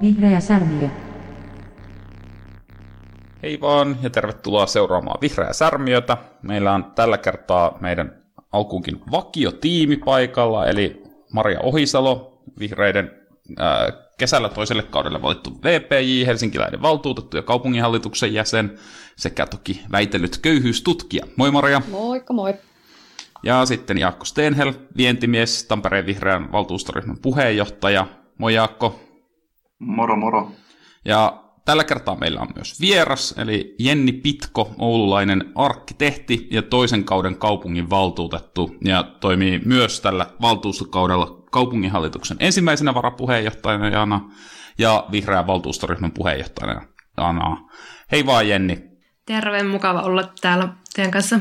Vihreä särmiö. Hei vaan ja tervetuloa seuraamaan Vihreää särmiötä. Meillä on tällä kertaa meidän alkuunkin vakiotiimi paikalla, eli Maria Ohisalo, vihreiden ää, kesällä toiselle kaudelle valittu VPJ, helsinkiläinen valtuutettu ja kaupunginhallituksen jäsen, sekä toki väitellyt köyhyystutkija. Moi Maria. Moikka moi. Ja sitten Jaakko Stenhel, vientimies, Tampereen vihreän valtuustoryhmän puheenjohtaja. Moi Jaakko. Moro moro. Ja tällä kertaa meillä on myös vieras, eli Jenni Pitko, oululainen arkkitehti ja toisen kauden kaupungin valtuutettu, ja toimii myös tällä valtuustokaudella kaupunginhallituksen ensimmäisenä varapuheenjohtajana ja vihreän valtuustoryhmän puheenjohtajana. Ana. Hei vaan Jenni. Terve, mukava olla täällä teidän kanssa.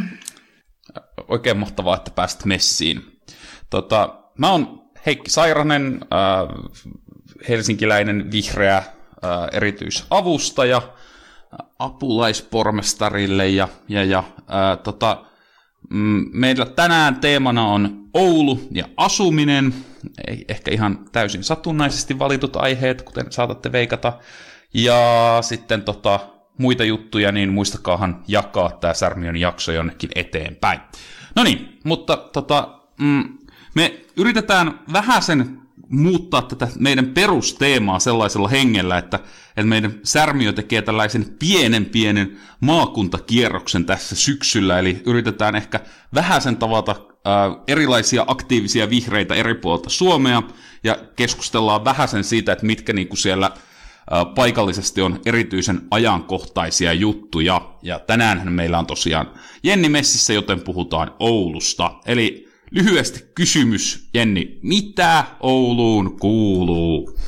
Oikein mahtavaa, että pääsit messiin. Tota, mä oon Heikki Sairanen, äh, helsinkiläinen vihreä äh, erityisavustaja apulaispormestarille ja, ja, ja äh, tota, meillä tänään teemana on Oulu ja asuminen, ei ehkä ihan täysin satunnaisesti valitut aiheet, kuten saatatte veikata, ja sitten tota, muita juttuja, niin muistakaahan jakaa tämä Särmiön jakso jonnekin eteenpäin. No niin, mutta tota, mm, me yritetään vähän sen muuttaa tätä meidän perusteemaa sellaisella hengellä, että, että meidän Särmiö tekee tällaisen pienen pienen maakuntakierroksen tässä syksyllä, eli yritetään ehkä vähän sen tavata erilaisia aktiivisia vihreitä eri puolilta Suomea, ja keskustellaan vähän sen siitä, että mitkä niinku siellä äh, paikallisesti on erityisen ajankohtaisia juttuja, ja tänään meillä on tosiaan Jenni Messissä, joten puhutaan Oulusta, eli Lyhyesti kysymys, Jenni. Mitä Ouluun kuuluu?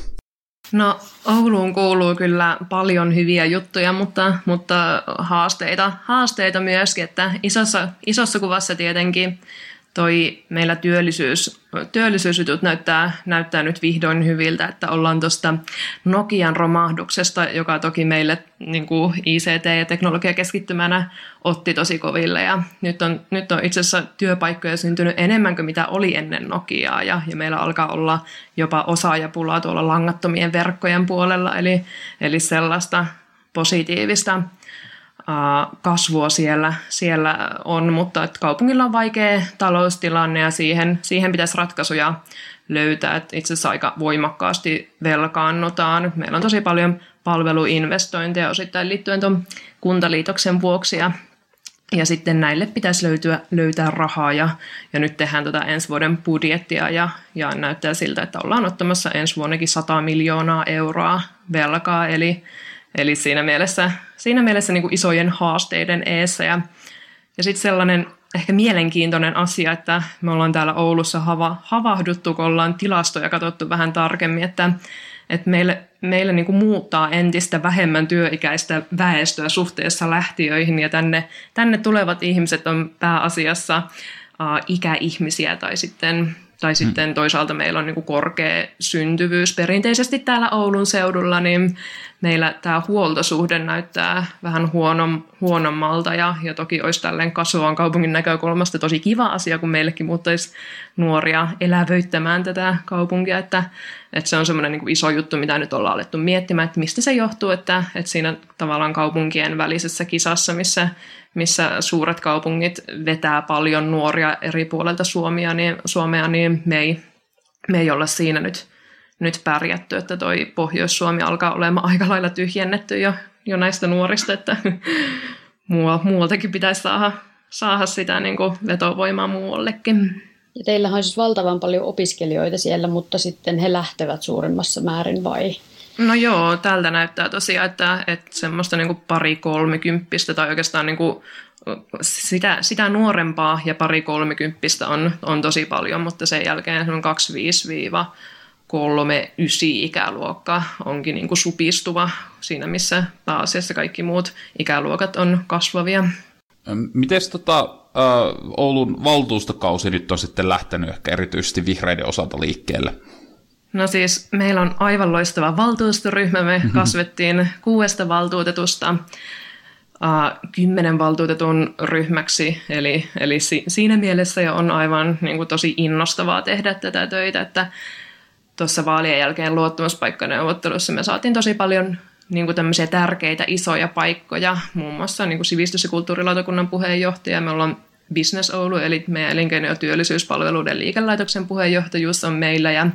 No Ouluun kuuluu kyllä paljon hyviä juttuja, mutta, mutta haasteita, haasteita myöskin, että isossa, isossa kuvassa tietenkin toi meillä työllisyys, työllisyysjutut näyttää, näyttää nyt vihdoin hyviltä, että ollaan tuosta Nokian romahduksesta, joka toki meille niin kuin ICT- ja teknologiakeskittymänä otti tosi koville. Ja nyt on, nyt on itse asiassa työpaikkoja syntynyt enemmän kuin mitä oli ennen Nokiaa, ja, ja meillä alkaa olla jopa osaajapulaa tuolla langattomien verkkojen puolella, eli, eli sellaista positiivista kasvua siellä, siellä on, mutta että kaupungilla on vaikea taloustilanne ja siihen, siihen pitäisi ratkaisuja löytää. Että itse asiassa aika voimakkaasti velkaannutaan. Meillä on tosi paljon palveluinvestointeja osittain liittyen tuon kuntaliitoksen vuoksi ja ja sitten näille pitäisi löytyä, löytää rahaa ja, ja nyt tehdään tätä ensi vuoden budjettia ja, ja näyttää siltä, että ollaan ottamassa ensi vuonnakin 100 miljoonaa euroa velkaa, eli, eli siinä mielessä siinä mielessä niin kuin isojen haasteiden eessä. Ja, ja sitten sellainen ehkä mielenkiintoinen asia, että me ollaan täällä Oulussa hava, havahduttu, kun ollaan tilastoja katsottu vähän tarkemmin, että, että meille, meille niin kuin muuttaa entistä vähemmän työikäistä väestöä suhteessa lähtiöihin ja tänne, tänne tulevat ihmiset on pääasiassa uh, ikäihmisiä tai sitten tai hmm. sitten toisaalta meillä on niin korkea syntyvyys. Perinteisesti täällä Oulun seudulla niin meillä tämä huoltosuhde näyttää vähän huonom, huonommalta ja, ja toki olisi tälleen kasvavan kaupungin näkökulmasta tosi kiva asia, kun meillekin muuttaisi nuoria elävöittämään tätä kaupunkia, että, että se on semmoinen niin iso juttu, mitä nyt ollaan alettu miettimään, että mistä se johtuu, että, että siinä tavallaan kaupunkien välisessä kisassa, missä, missä suuret kaupungit vetää paljon nuoria eri puolelta Suomea, niin, Suomea, niin me ei, me ei olla siinä nyt nyt pärjätty, että toi Pohjois-Suomi alkaa olemaan aika lailla tyhjennetty jo, jo näistä nuorista, että muualtakin pitäisi saada, saada sitä niin kuin vetovoimaa muuallekin. Ja teillähän on siis valtavan paljon opiskelijoita siellä, mutta sitten he lähtevät suurimmassa määrin vai? No joo, tältä näyttää tosiaan, että, että semmoista niin kuin pari kolmikymppistä tai oikeastaan niin kuin sitä, sitä nuorempaa ja pari kolmikymppistä on, on tosi paljon, mutta sen jälkeen on 25 kolme, ysi ikäluokka onkin niin kuin supistuva siinä, missä pääasiassa kaikki muut ikäluokat on kasvavia. Miten tota, Oulun valtuustokausi nyt on sitten lähtenyt ehkä erityisesti vihreiden osalta liikkeelle? No siis meillä on aivan loistava valtuustoryhmä. Me kasvettiin kuudesta valtuutetusta kymmenen valtuutetun ryhmäksi. Eli, eli si, siinä mielessä jo on aivan niin kuin, tosi innostavaa tehdä tätä töitä, että tuossa vaalien jälkeen luottamuspaikkaneuvottelussa me saatiin tosi paljon niin kuin tämmöisiä tärkeitä isoja paikkoja, muun muassa niin kuin sivistys- ja kulttuurilautakunnan puheenjohtaja. Me ollaan Business Oulu, eli meidän elinkeino- ja työllisyyspalveluiden liikelaitoksen puheenjohtajuus on meillä ja,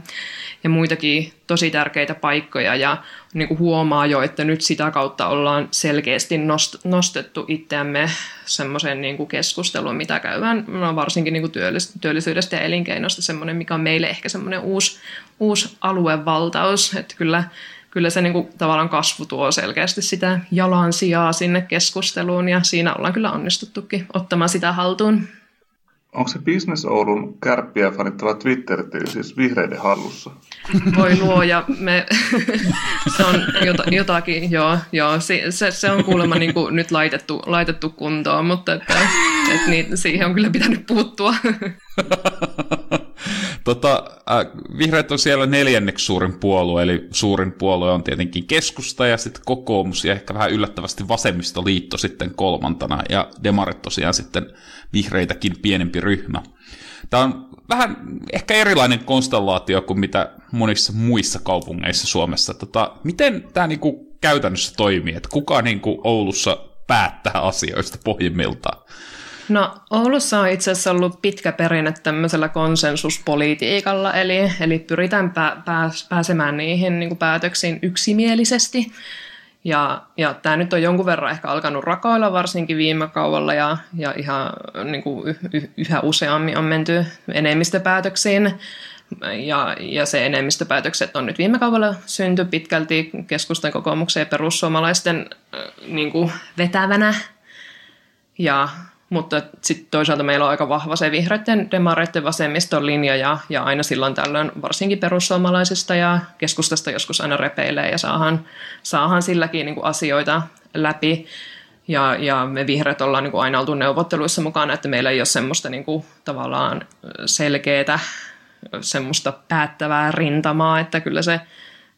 ja muitakin tosi tärkeitä paikkoja. Ja niin kuin huomaa jo, että nyt sitä kautta ollaan selkeästi nost, nostettu itseämme semmoiseen niin kuin keskusteluun, mitä käydään. No varsinkin niin kuin työllis, työllisyydestä ja elinkeinosta, semmoinen, mikä on meille ehkä semmoinen uusi, uusi aluevaltaus, että kyllä kyllä se niin kuin, tavallaan kasvu tuo selkeästi sitä jalan sijaa sinne keskusteluun ja siinä ollaan kyllä onnistuttukin ottamaan sitä haltuun. Onko se Business Oulun kärppiä fanittava twitter siis vihreiden hallussa? Voi luoja, me, se on jotakin, joo, joo se, se, se on kuulemma niin kuin nyt laitettu, laitettu kuntoon, mutta että, että niin, siihen on kyllä pitänyt puuttua. Tota, äh, vihreät on siellä neljänneksi suurin puolue, eli suurin puolue on tietenkin keskusta ja sitten kokoomus ja ehkä vähän yllättävästi vasemmistoliitto sitten kolmantana ja demarit tosiaan sitten vihreitäkin pienempi ryhmä. Tämä on vähän ehkä erilainen konstellaatio kuin mitä monissa muissa kaupungeissa Suomessa. Tota, miten tämä niinku käytännössä toimii? Et kuka niinku Oulussa päättää asioista pohjimmiltaan? No Oulussa on itse asiassa ollut pitkä perinne tämmöisellä konsensuspolitiikalla, eli, eli pyritään pää, pää, pääsemään niihin niin kuin päätöksiin yksimielisesti. Ja, ja tämä nyt on jonkun verran ehkä alkanut rakoilla, varsinkin viime kaudella, ja, ja ihan niin kuin yh, yh, yhä useammin on menty enemmistöpäätöksiin. Ja, ja se enemmistöpäätökset on nyt viime kaudella synty pitkälti keskustan kokoomuksen ja perussuomalaisten niin kuin vetävänä. Ja mutta sitten toisaalta meillä on aika vahva se vihreiden demareiden vasemmiston linja ja, ja aina silloin tällöin varsinkin perussuomalaisista ja keskustasta joskus aina repeilee ja saahan, saahan silläkin niin kuin asioita läpi. Ja, ja me vihreät ollaan niin kuin aina oltu neuvotteluissa mukana, että meillä ei ole semmoista niin kuin, tavallaan selkeää semmoista päättävää rintamaa, että kyllä se,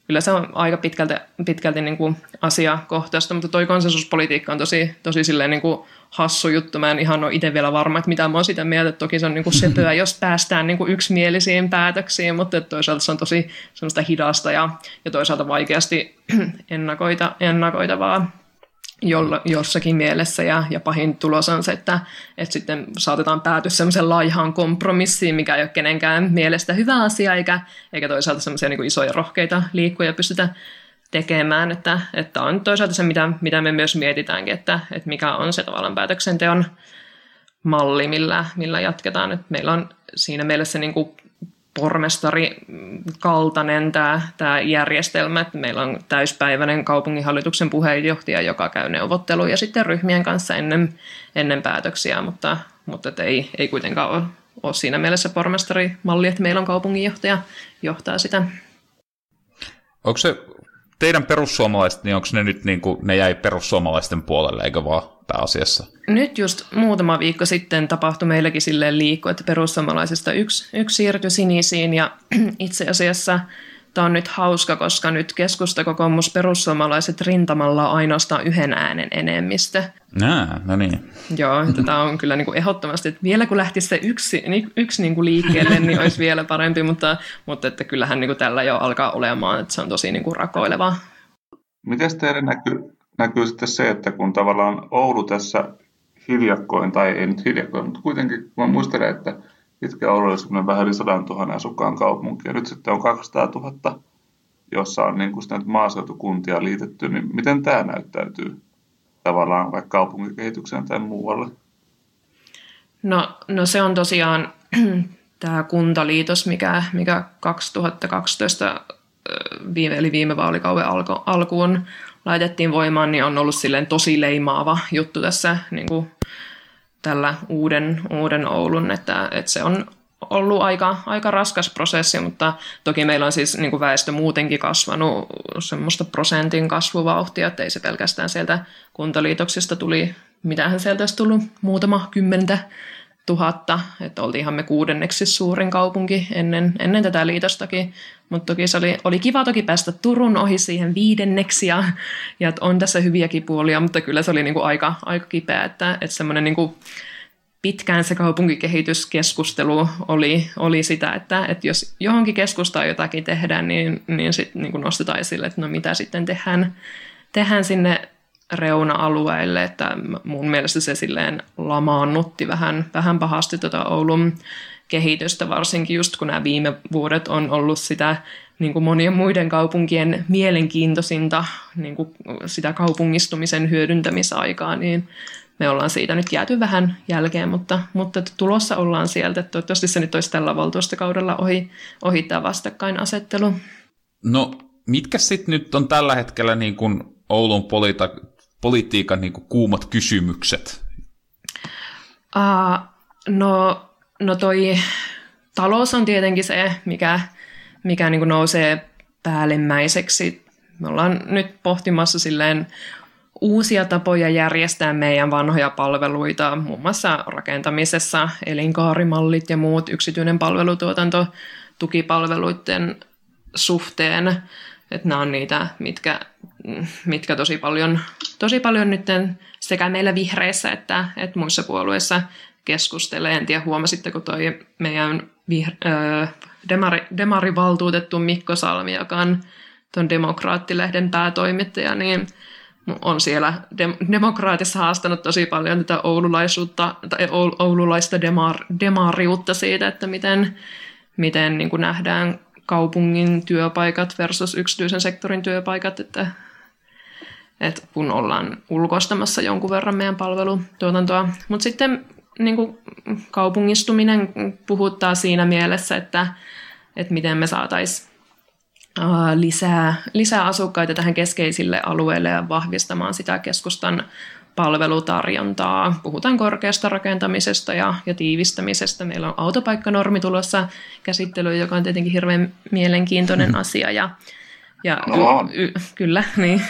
kyllä se on aika pitkälti, pitkälti niin kuin asiakohtaista, mutta toi konsensuspolitiikka on tosi, tosi silleen niin kuin hassu juttu. Mä en ihan ole itse vielä varma, että mitä mä oon sitä mieltä. Toki se on niin kuin sepöä, jos päästään niin kuin yksimielisiin päätöksiin, mutta toisaalta se on tosi semmoista hidasta ja, ja toisaalta vaikeasti ennakoita, ennakoitavaa jolla, jossakin mielessä ja, ja pahin tulos on se, että, että sitten saatetaan päätyä semmoisen laihaan kompromissiin, mikä ei ole kenenkään mielestä hyvä asia, eikä, eikä toisaalta semmoisia niin isoja rohkeita liikkuja pystytä tekemään, että, että on toisaalta se, mitä, mitä me myös mietitäänkin, että, että mikä on se tavallaan päätöksenteon malli, millä, millä jatketaan. Että meillä on siinä mielessä niin kuin pormestari kaltainen tämä, tämä järjestelmä, että meillä on täyspäiväinen kaupunginhallituksen puheenjohtaja, joka käy neuvotteluja sitten ryhmien kanssa ennen, ennen päätöksiä, mutta, mutta ei, ei kuitenkaan ole, ole siinä mielessä pormestarimalli, että meillä on kaupunginjohtaja johtaa sitä. Onko se teidän perussuomalaiset, niin onko ne nyt niin kuin, ne jäi perussuomalaisten puolelle, eikö vaan pääasiassa? Nyt just muutama viikko sitten tapahtui meilläkin silleen liikku, että perussuomalaisista yksi, yksi siirtyi sinisiin ja itse asiassa Tämä on nyt hauska, koska nyt keskusta, kokoomus, perussuomalaiset rintamalla on ainoastaan yhden äänen enemmistö. Nää, no niin. Joo, tämä on kyllä niin kuin ehdottomasti, että vielä kun lähtisi se yksi, yksi niin kuin liikkeelle, niin olisi vielä parempi, mutta, mutta että kyllähän niin kuin tällä jo alkaa olemaan, että se on tosi niin kuin rakoileva. Miten teidän näkyy, näkyy sitten se, että kun tavallaan Oulu tässä hiljakkoin, tai ei nyt hiljakkoin, mutta kuitenkin mä muistelen, että pitkä Oulu oli vähän yli 100 000 asukkaan kaupunki, ja nyt sitten on 200 000, jossa on niin kuin maaseutukuntia liitetty, niin miten tämä näyttäytyy tavallaan vaikka kaupunkikehitykseen tai muualle? No, no se on tosiaan tämä kuntaliitos, mikä, mikä 2012 viime, eli viime vaalikauden alku, alkuun laitettiin voimaan, niin on ollut silleen tosi leimaava juttu tässä niin kuin tällä uuden, uuden Oulun, että, että se on ollut aika, aika raskas prosessi, mutta toki meillä on siis niin kuin väestö muutenkin kasvanut semmoista prosentin kasvuvauhtia, että ei se pelkästään sieltä kuntaliitoksista tuli, mitähän sieltä olisi tullut, muutama kymmentä 000, että oltiinhan me kuudenneksi suurin kaupunki ennen, ennen tätä liitostakin, mutta toki se oli, oli kiva toki päästä Turun ohi siihen viidenneksi ja, ja on tässä hyviäkin puolia, mutta kyllä se oli niinku aika, aika kipeä, että, että semmoinen niinku pitkään se kaupunkikehityskeskustelu oli, oli sitä, että, että jos johonkin keskustaan jotakin tehdään, niin, niin sitten niin nostetaan esille, että no mitä sitten tehdään, tehdään sinne reuna-alueille, että mun mielestä se silleen lamaannutti vähän, vähän pahasti tuota Oulun kehitystä, varsinkin just kun nämä viime vuodet on ollut sitä niin kuin monien muiden kaupunkien mielenkiintoisinta niin kuin sitä kaupungistumisen hyödyntämisaikaa, niin me ollaan siitä nyt jääty vähän jälkeen, mutta, mutta tulossa ollaan sieltä. Toivottavasti se nyt olisi tällä valtuustokaudella ohi, ohi tämä vastakkainasettelu. No, mitkä sitten nyt on tällä hetkellä niin kuin Oulun polita- politiikan niin kuin kuumat kysymykset? Uh, no, no toi talous on tietenkin se, mikä, mikä niin kuin nousee päällimmäiseksi. Me ollaan nyt pohtimassa silleen uusia tapoja järjestää meidän vanhoja palveluita, muun muassa rakentamisessa, elinkaarimallit ja muut yksityinen palvelutuotanto tukipalveluiden suhteen. Että nämä on niitä, mitkä, mitkä tosi paljon, tosi paljon nyt sekä meillä vihreissä että, että muissa puolueissa keskustelee. En tiedä, huomasitteko toi meidän vihr- öö, demari, demarivaltuutettu Mikko Salmi, joka on tuon Demokraattilehden päätoimittaja, niin on siellä dem- demokraatissa haastanut tosi paljon tätä oululaisuutta, tai oululaista demar- demariutta siitä, että miten, miten niin kuin nähdään kaupungin työpaikat versus yksityisen sektorin työpaikat, että, että kun ollaan ulkoistamassa jonkun verran meidän palvelutuotantoa. Mutta sitten niin kuin kaupungistuminen puhuttaa siinä mielessä, että, että miten me saataisiin lisää, lisää asukkaita tähän keskeisille alueille ja vahvistamaan sitä keskustan palvelutarjontaa. Puhutaan korkeasta rakentamisesta ja, ja tiivistämisestä. Meillä on autopaikkanormi tulossa käsittelyyn, joka on tietenkin hirveän mielenkiintoinen mm-hmm. asia. Ja, ja y, y, kyllä, niin.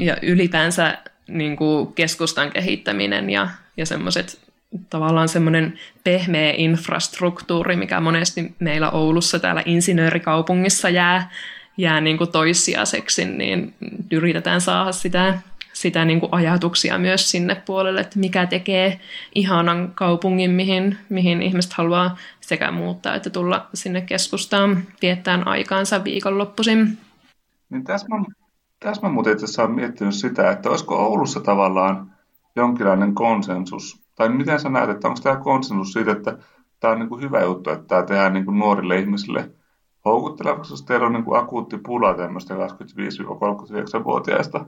ja ylipäänsä niin kuin keskustan kehittäminen ja, ja semmoiset tavallaan semmoinen pehmeä infrastruktuuri, mikä monesti meillä Oulussa täällä insinöörikaupungissa jää, jää niin kuin toissijaiseksi, niin yritetään saada sitä, sitä niin kuin ajatuksia myös sinne puolelle, että mikä tekee ihanan kaupungin, mihin, mihin ihmiset haluaa sekä muuttaa että tulla sinne keskustaan viettämään aikaansa viikonloppuisin. Niin tässä mä, tässä mä muuten itse olen miettinyt sitä, että olisiko Oulussa tavallaan jonkinlainen konsensus? Tai miten sä näet, että onko tämä konsensus siitä, että tämä on niin kuin hyvä juttu, että tämä tehdään niin kuin nuorille ihmisille houkuttelevaksi, jos teillä on niin kuin akuutti pula tämmöistä 25-39-vuotiaista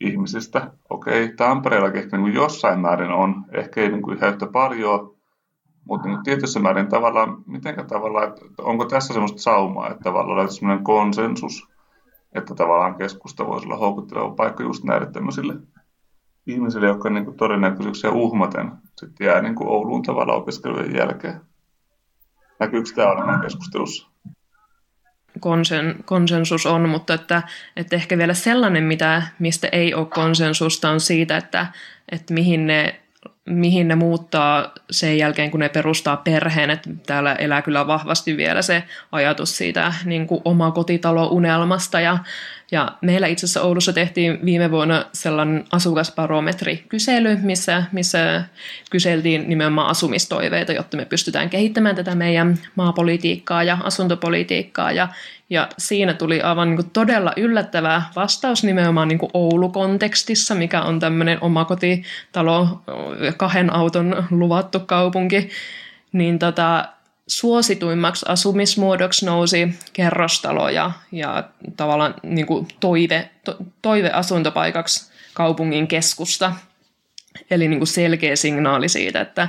ihmisistä. Okei, Tampereellakin ehkä niin kuin jossain määrin on, ehkä ei niin kuin ihan yhtä paljon, mutta niin tietyssä määrin tavallaan, miten tavallaan, että onko tässä semmoista saumaa, että tavallaan löytyy semmoinen konsensus, että tavallaan keskusta voisi olla houkutteleva paikka just näille tämmöisille ihmisille, jotka niin kuin todennäköisyyksiä uhmaten sitten jää niin kuin Ouluun tavalla opiskelujen jälkeen. Näkyykö tämä olemaan keskustelussa? Konsen, konsensus on, mutta että, että ehkä vielä sellainen, mitä, mistä ei ole konsensusta, on siitä, että, että mihin ne mihin ne muuttaa sen jälkeen, kun ne perustaa perheen. Että täällä elää kyllä vahvasti vielä se ajatus siitä niin kuin omakotitalo-unelmasta ja ja meillä itse asiassa Oulussa tehtiin viime vuonna sellainen asukasbarometrikysely, missä, missä kyseltiin nimenomaan asumistoiveita, jotta me pystytään kehittämään tätä meidän maapolitiikkaa ja asuntopolitiikkaa. Ja, ja siinä tuli aivan niin kuin todella yllättävä vastaus nimenomaan niin kuin Oulu-kontekstissa, mikä on tämmöinen omakotitalo, kahden auton luvattu kaupunki. Niin tota, suosituimmaksi asumismuodoksi nousi kerrostalo ja, ja tavallaan niin kuin toive, to, toiveasuntopaikaksi kaupungin keskusta. Eli niin kuin selkeä signaali siitä, että,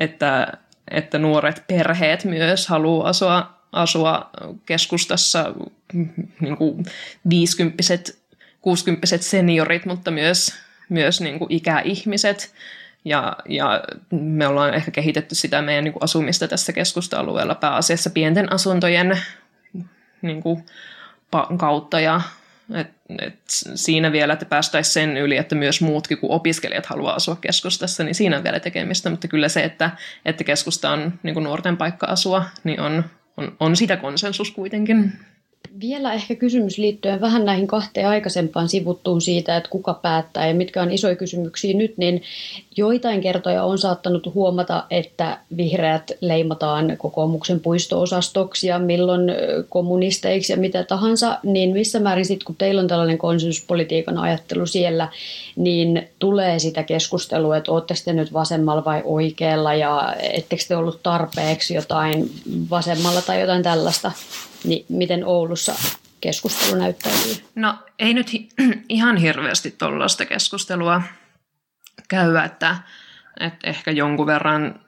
että, että nuoret perheet myös haluaa asua, asua keskustassa, niin kuin 50 60 seniorit, mutta myös, myös niin kuin ikäihmiset. Ja, ja me ollaan ehkä kehitetty sitä meidän niin kuin asumista tässä keskusta-alueella pääasiassa pienten asuntojen niin kuin, kautta ja, Et, et siinä vielä, että päästäisiin sen yli, että myös muutkin kuin opiskelijat haluaa asua keskustassa, niin siinä on vielä tekemistä, mutta kyllä se, että, että keskusta on niin nuorten paikka asua, niin on, on, on sitä konsensus kuitenkin. Vielä ehkä kysymys liittyen vähän näihin kahteen aikaisempaan sivuttuun siitä, että kuka päättää ja mitkä on isoja kysymyksiä nyt, niin joitain kertoja on saattanut huomata, että vihreät leimataan kokoomuksen puistoosastoksi ja milloin kommunisteiksi ja mitä tahansa, niin missä määrin sitten, kun teillä on tällainen konsensuspolitiikan ajattelu siellä, niin tulee sitä keskustelua, että ootte te nyt vasemmalla vai oikealla ja ettekö te ollut tarpeeksi jotain vasemmalla tai jotain tällaista niin miten Oulussa keskustelu näyttäytyy? No ei nyt hi- ihan hirveästi tuollaista keskustelua käy, että, että ehkä jonkun verran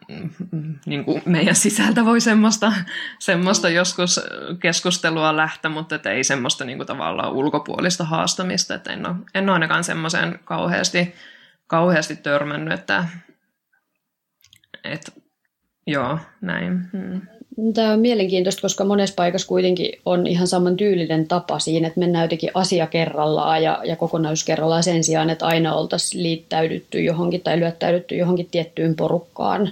niin kuin meidän sisältä voi semmoista, semmoista joskus keskustelua lähteä, mutta että ei semmoista niin kuin tavallaan ulkopuolista haastamista. Että en, ole, en ole ainakaan semmoiseen kauheasti, kauheasti törmännyt, että, että joo, näin. Hmm. Tämä on mielenkiintoista, koska monessa paikassa kuitenkin on ihan saman tyylinen tapa siinä, että mennään jotenkin asia kerrallaan ja, ja kokonaisuus kerrallaan sen sijaan, että aina oltaisiin liittäydytty johonkin tai lyöttäydytty johonkin tiettyyn porukkaan.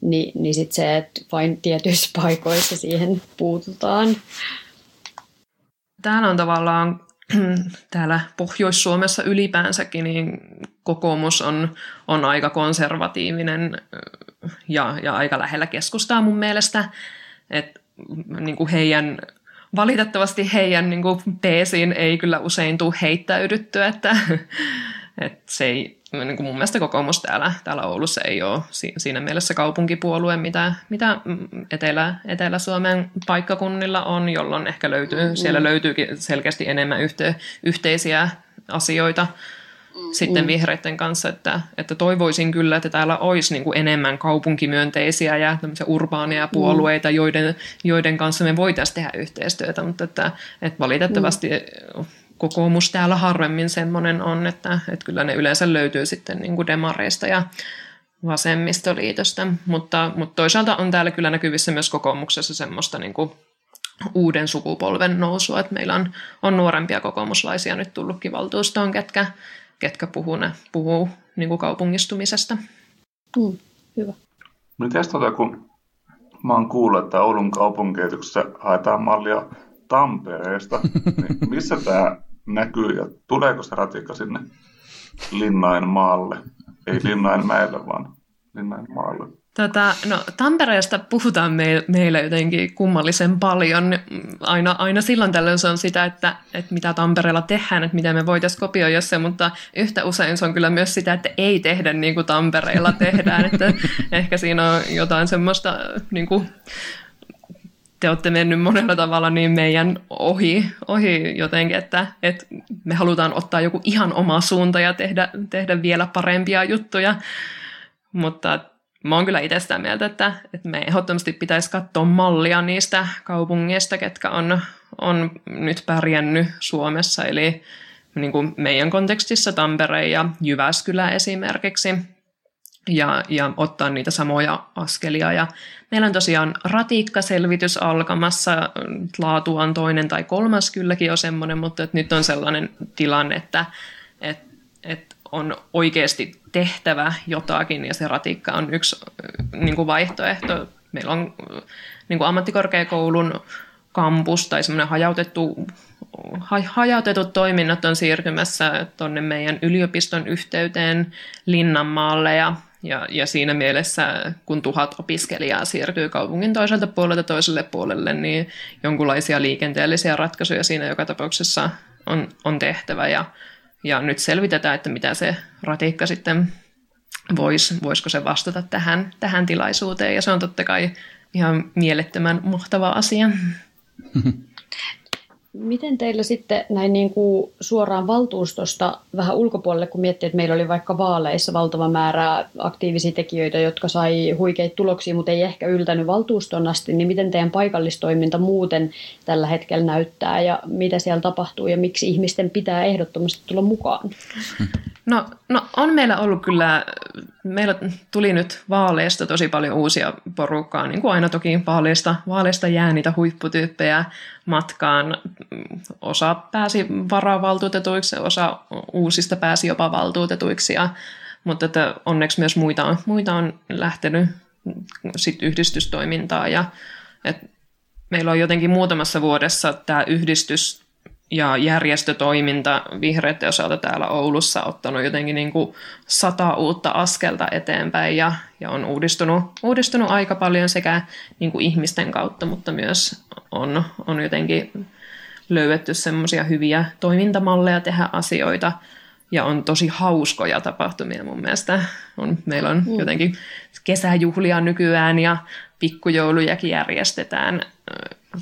Ni, niin sitten se, että vain tietyissä paikoissa siihen puututaan. Täällä on tavallaan täällä Pohjois-Suomessa ylipäänsäkin niin kokoomus on, on aika konservatiivinen ja, ja aika lähellä keskustaa mun mielestä. Et, niin kuin heidän, valitettavasti heidän niin kuin teesiin ei kyllä usein tule heittäydytty, että, että se ei, niin kuin mun mielestä kokoomus täällä, täällä Oulussa ei ole siinä mielessä kaupunkipuolue, mitä, mitä Etelä, Etelä-Suomen paikkakunnilla on, jolloin ehkä löytyy, siellä löytyykin selkeästi enemmän yhte, yhteisiä asioita sitten mm. vihreiden kanssa, että, että toivoisin kyllä, että täällä olisi niin kuin enemmän kaupunkimyönteisiä ja urbaania mm. puolueita, mm. joiden, joiden kanssa me voitaisiin tehdä yhteistyötä, mutta että, että valitettavasti mm. kokoomus täällä harvemmin semmoinen on, että, että kyllä ne yleensä löytyy sitten niin kuin demareista ja vasemmistoliitosta, mutta, mutta toisaalta on täällä kyllä näkyvissä myös kokoomuksessa semmoista niin kuin uuden sukupolven nousua, että meillä on, on nuorempia kokoomuslaisia nyt tullutkin valtuustoon, ketkä, ketkä puhuu, ne, puhuu niin kuin kaupungistumisesta. Mm, hyvä. Miten tota, kun mä oon kuullut, että Oulun kaupunkeituksessa haetaan mallia Tampereesta, niin missä tämä näkyy ja tuleeko se ratikka sinne Linnain maalle? Ei Linnain mäelle, vaan Linnain maalle. Tota, no, Tampereesta puhutaan me, meillä jotenkin kummallisen paljon. Aina, aina silloin tällöin se on sitä, että, että mitä Tampereella tehdään, että mitä me voitaisiin kopioida se, mutta yhtä usein se on kyllä myös sitä, että ei tehdä niin kuin Tampereella tehdään. että ehkä siinä on jotain semmoista, niin kuin, te olette mennyt monella tavalla niin meidän ohi, ohi jotenkin, että, että me halutaan ottaa joku ihan oma suunta ja tehdä, tehdä vielä parempia juttuja. Mutta mä oon kyllä itse sitä mieltä, että, että me ehdottomasti pitäisi katsoa mallia niistä kaupungeista, ketkä on, on nyt pärjännyt Suomessa, eli niin kuin meidän kontekstissa Tampere ja Jyväskylä esimerkiksi, ja, ja ottaa niitä samoja askelia. Ja meillä on tosiaan ratikkaselvitys alkamassa, laatu on toinen tai kolmas kylläkin jo semmoinen, mutta nyt on sellainen tilanne, että, että, että on oikeasti tehtävä jotakin ja se ratikka on yksi niin kuin vaihtoehto. Meillä on niin kuin ammattikorkeakoulun kampus tai semmoinen hajautettu, hajautetut toiminnot on siirtymässä tuonne meidän yliopiston yhteyteen Linnanmaalle ja, ja, ja siinä mielessä, kun tuhat opiskelijaa siirtyy kaupungin toiselta puolelta toiselle puolelle, niin jonkinlaisia liikenteellisiä ratkaisuja siinä joka tapauksessa on, on tehtävä ja ja nyt selvitetään, että mitä se ratikka sitten voisi, voisiko se vastata tähän, tähän tilaisuuteen. Ja se on totta kai ihan mielettömän mahtava asia. Miten teillä sitten näin niin kuin suoraan valtuustosta vähän ulkopuolelle, kun miettii, että meillä oli vaikka vaaleissa valtava määrä aktiivisia tekijöitä, jotka sai huikeita tuloksia, mutta ei ehkä yltänyt valtuuston asti, niin miten teidän paikallistoiminta muuten tällä hetkellä näyttää ja mitä siellä tapahtuu ja miksi ihmisten pitää ehdottomasti tulla mukaan? No, no on meillä ollut kyllä meillä tuli nyt vaaleista tosi paljon uusia porukkaa, niin kuin aina toki vaaleista, vaaleista jää niitä huipputyyppejä matkaan. Osa pääsi varavaltuutetuiksi, osa uusista pääsi jopa valtuutetuiksi, ja, mutta että onneksi myös muita on, muita on lähtenyt sit yhdistystoimintaa ja et meillä on jotenkin muutamassa vuodessa tämä yhdistys ja järjestötoiminta vihreiden osalta täällä Oulussa ottanut jotenkin niin kuin sata uutta askelta eteenpäin ja, ja on uudistunut, uudistunut aika paljon sekä niin kuin ihmisten kautta, mutta myös on, on jotenkin löydetty semmoisia hyviä toimintamalleja tehdä asioita ja on tosi hauskoja tapahtumia mun mielestä. On, meillä on mm. jotenkin kesäjuhlia nykyään ja pikkujoulujakin järjestetään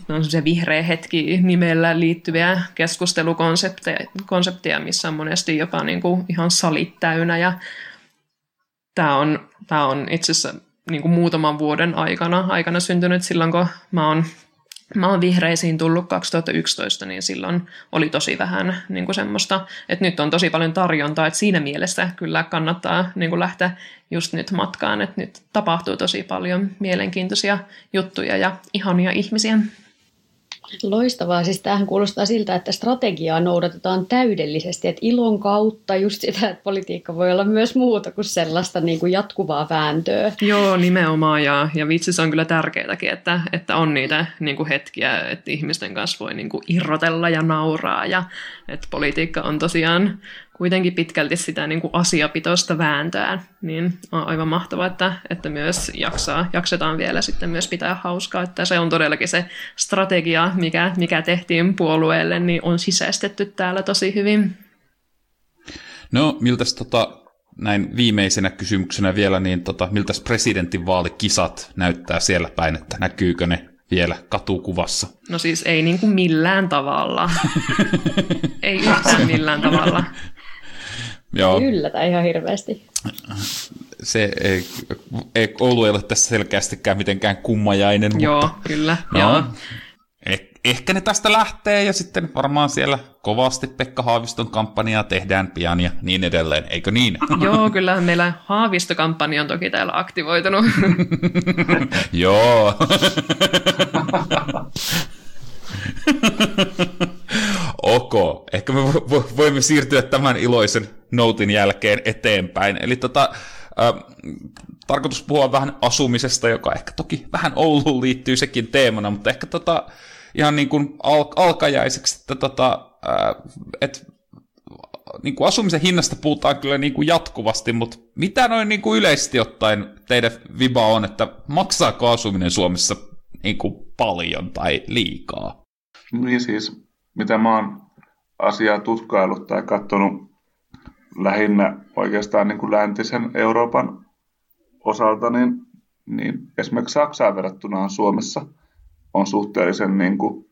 on se vihreä hetki nimellä liittyviä keskustelukonsepteja, missä on monesti jopa niin kuin ihan salit täynnä. Ja tämä on, tämä on itse asiassa niin kuin muutaman vuoden aikana, aikana syntynyt silloin, kun mä oon Mä oon vihreisiin tullut 2011, niin silloin oli tosi vähän niin kuin semmoista, että nyt on tosi paljon tarjontaa, että siinä mielessä kyllä kannattaa niin kuin lähteä just nyt matkaan, että nyt tapahtuu tosi paljon mielenkiintoisia juttuja ja ihania ihmisiä. Loistavaa. Siis tämähän kuulostaa siltä, että strategiaa noudatetaan täydellisesti. Että ilon kautta just sitä, että politiikka voi olla myös muuta kuin sellaista niin kuin jatkuvaa vääntöä. Joo, nimenomaan. Ja, ja vitsi se on kyllä tärkeätäkin, että, että on niitä niin kuin hetkiä, että ihmisten kanssa voi niin kuin irrotella ja nauraa. Ja että politiikka on tosiaan kuitenkin pitkälti sitä niin kuin asiapitoista vääntöä, niin on aivan mahtavaa, että, että myös jaksaa, jaksetaan vielä sitten myös pitää hauskaa, että se on todellakin se strategia, mikä, mikä tehtiin puolueelle, niin on sisäistetty täällä tosi hyvin. No, miltä tota, näin viimeisenä kysymyksenä vielä, niin tota, miltä presidentinvaalikisat näyttää siellä päin, että näkyykö ne vielä katukuvassa? No siis ei niin kuin millään tavalla. ei yhtään millään tavalla. Joo. Yllätä ihan hirveästi. Se ei, ei, Oulu ei ole tässä selkeästikään mitenkään kummajainen. Mutta, joo, kyllä. No, joo. Eh, ehkä ne tästä lähtee ja sitten varmaan siellä kovasti Pekka Haaviston kampanjaa tehdään pian ja niin edelleen, eikö niin? Joo, kyllä meillä Haavistokampanja on toki täällä aktivoitunut. Joo. ok, ehkä me voimme siirtyä tämän iloisen noutin jälkeen eteenpäin. Eli tota, äh, tarkoitus puhua vähän asumisesta, joka ehkä toki vähän Ouluun liittyy sekin teemana, mutta ehkä tota, ihan niin kuin al- alkajaiseksi, että tota, äh, et, niin kuin asumisen hinnasta puhutaan kyllä niin kuin jatkuvasti, mutta mitä noin niin kuin yleisesti ottaen teidän viba on, että maksaako asuminen Suomessa niin kuin paljon tai liikaa? Niin siis, mitä mä oon asiaa tutkailut tai katsonut lähinnä oikeastaan niin kuin läntisen Euroopan osalta, niin, niin esimerkiksi Saksaan verrattuna on Suomessa on suhteellisen niin kuin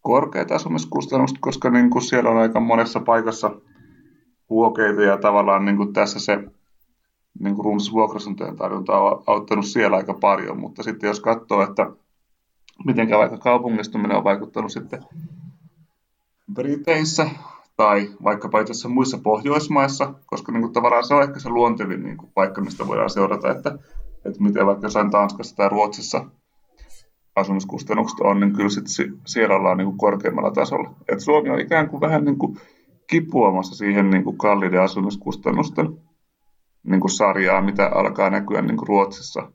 korkeat asumiskustannukset, koska niin kuin siellä on aika monessa paikassa huokeita ja tavallaan niin kuin tässä se niin kuin runsas vuokrasuntojen tarjonta on auttanut siellä aika paljon, mutta sitten jos katsoo, että miten vaikka kaupungistuminen on vaikuttanut sitten Briteissä tai vaikkapa itse muissa Pohjoismaissa, koska niin kuin, tavallaan se on ehkä se luontevin niin kuin, paikka, mistä voidaan seurata, että, että miten vaikka jossain Tanskassa tai Ruotsissa asumiskustannukset on, niin kyllä sitten siellä ollaan niin kuin korkeammalla tasolla. Et Suomi on ikään kuin vähän niin kuin kipuamassa siihen niin kuin kalliiden asumiskustannusten niin kuin sarjaa, mitä alkaa näkyä niin kuin Ruotsissa,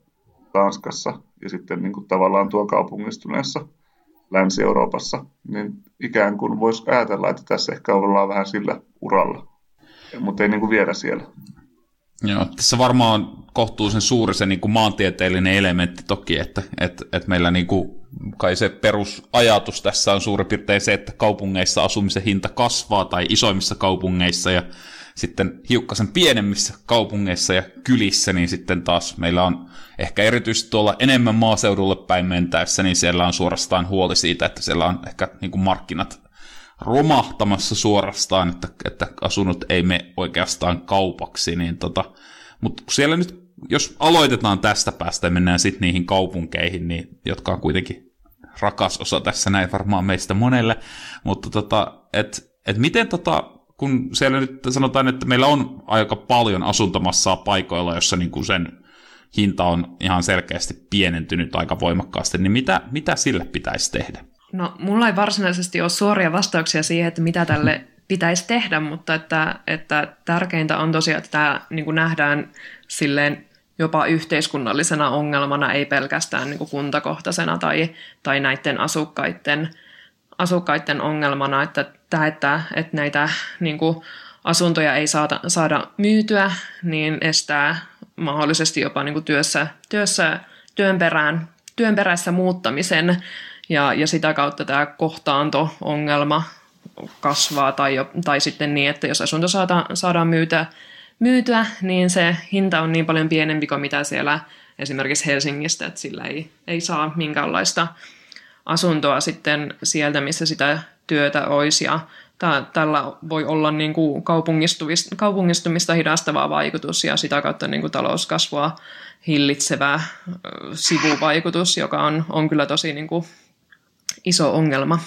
Tanskassa ja sitten niin kuin tavallaan tuo kaupungistuneessa Länsi-Euroopassa, niin ikään kuin voisi ajatella, että tässä ehkä ollaan vähän sillä uralla, mutta ei niin kuin viedä siellä. Joo, tässä varmaan on kohtuullisen suuri se niin kuin maantieteellinen elementti toki, että, että, että meillä niin kuin, kai se perusajatus tässä on suurin piirtein se, että kaupungeissa asumisen hinta kasvaa tai isoimmissa kaupungeissa ja sitten hiukkasen pienemmissä kaupungeissa ja kylissä, niin sitten taas meillä on ehkä erityisesti tuolla enemmän maaseudulle päin mentäessä, niin siellä on suorastaan huoli siitä, että siellä on ehkä niin kuin markkinat romahtamassa suorastaan, että, että asunnot ei mene oikeastaan kaupaksi, niin tota, mutta siellä nyt, jos aloitetaan tästä päästä ja mennään sitten niihin kaupunkeihin, niin, jotka on kuitenkin rakas osa tässä näin varmaan meistä monelle, mutta tota, et, et miten tota, kun siellä nyt sanotaan, että meillä on aika paljon asuntomassaa paikoilla, jossa niin kuin sen hinta on ihan selkeästi pienentynyt aika voimakkaasti, niin mitä, mitä sille pitäisi tehdä? No, mulla ei varsinaisesti ole suoria vastauksia siihen, että mitä tälle pitäisi tehdä, mutta että, että tärkeintä on tosiaan, että tämä niin kuin nähdään silleen jopa yhteiskunnallisena ongelmana, ei pelkästään niin kuin kuntakohtaisena tai, tai näiden asukkaiden, asukkaiden ongelmana, että, tämä, että, että näitä niin kuin asuntoja ei saada, saada myytyä, niin estää mahdollisesti jopa niin kuin työssä, työssä työn, perään, työn perässä muuttamisen ja, ja sitä kautta tämä kohtaanto-ongelma kasvaa tai, jo, tai sitten niin, että jos asunto saada, saadaan myytyä, myytyä, niin se hinta on niin paljon pienempi kuin mitä siellä esimerkiksi Helsingistä, että sillä ei, ei saa minkäänlaista asuntoa sitten sieltä, missä sitä työtä olisi. Ja tällä voi olla niin kuin kaupungistumista, kaupungistumista hidastava vaikutus ja sitä kautta niin kuin talouskasvua hillitsevä sivuvaikutus, joka on, on kyllä tosi niin kuin iso ongelma.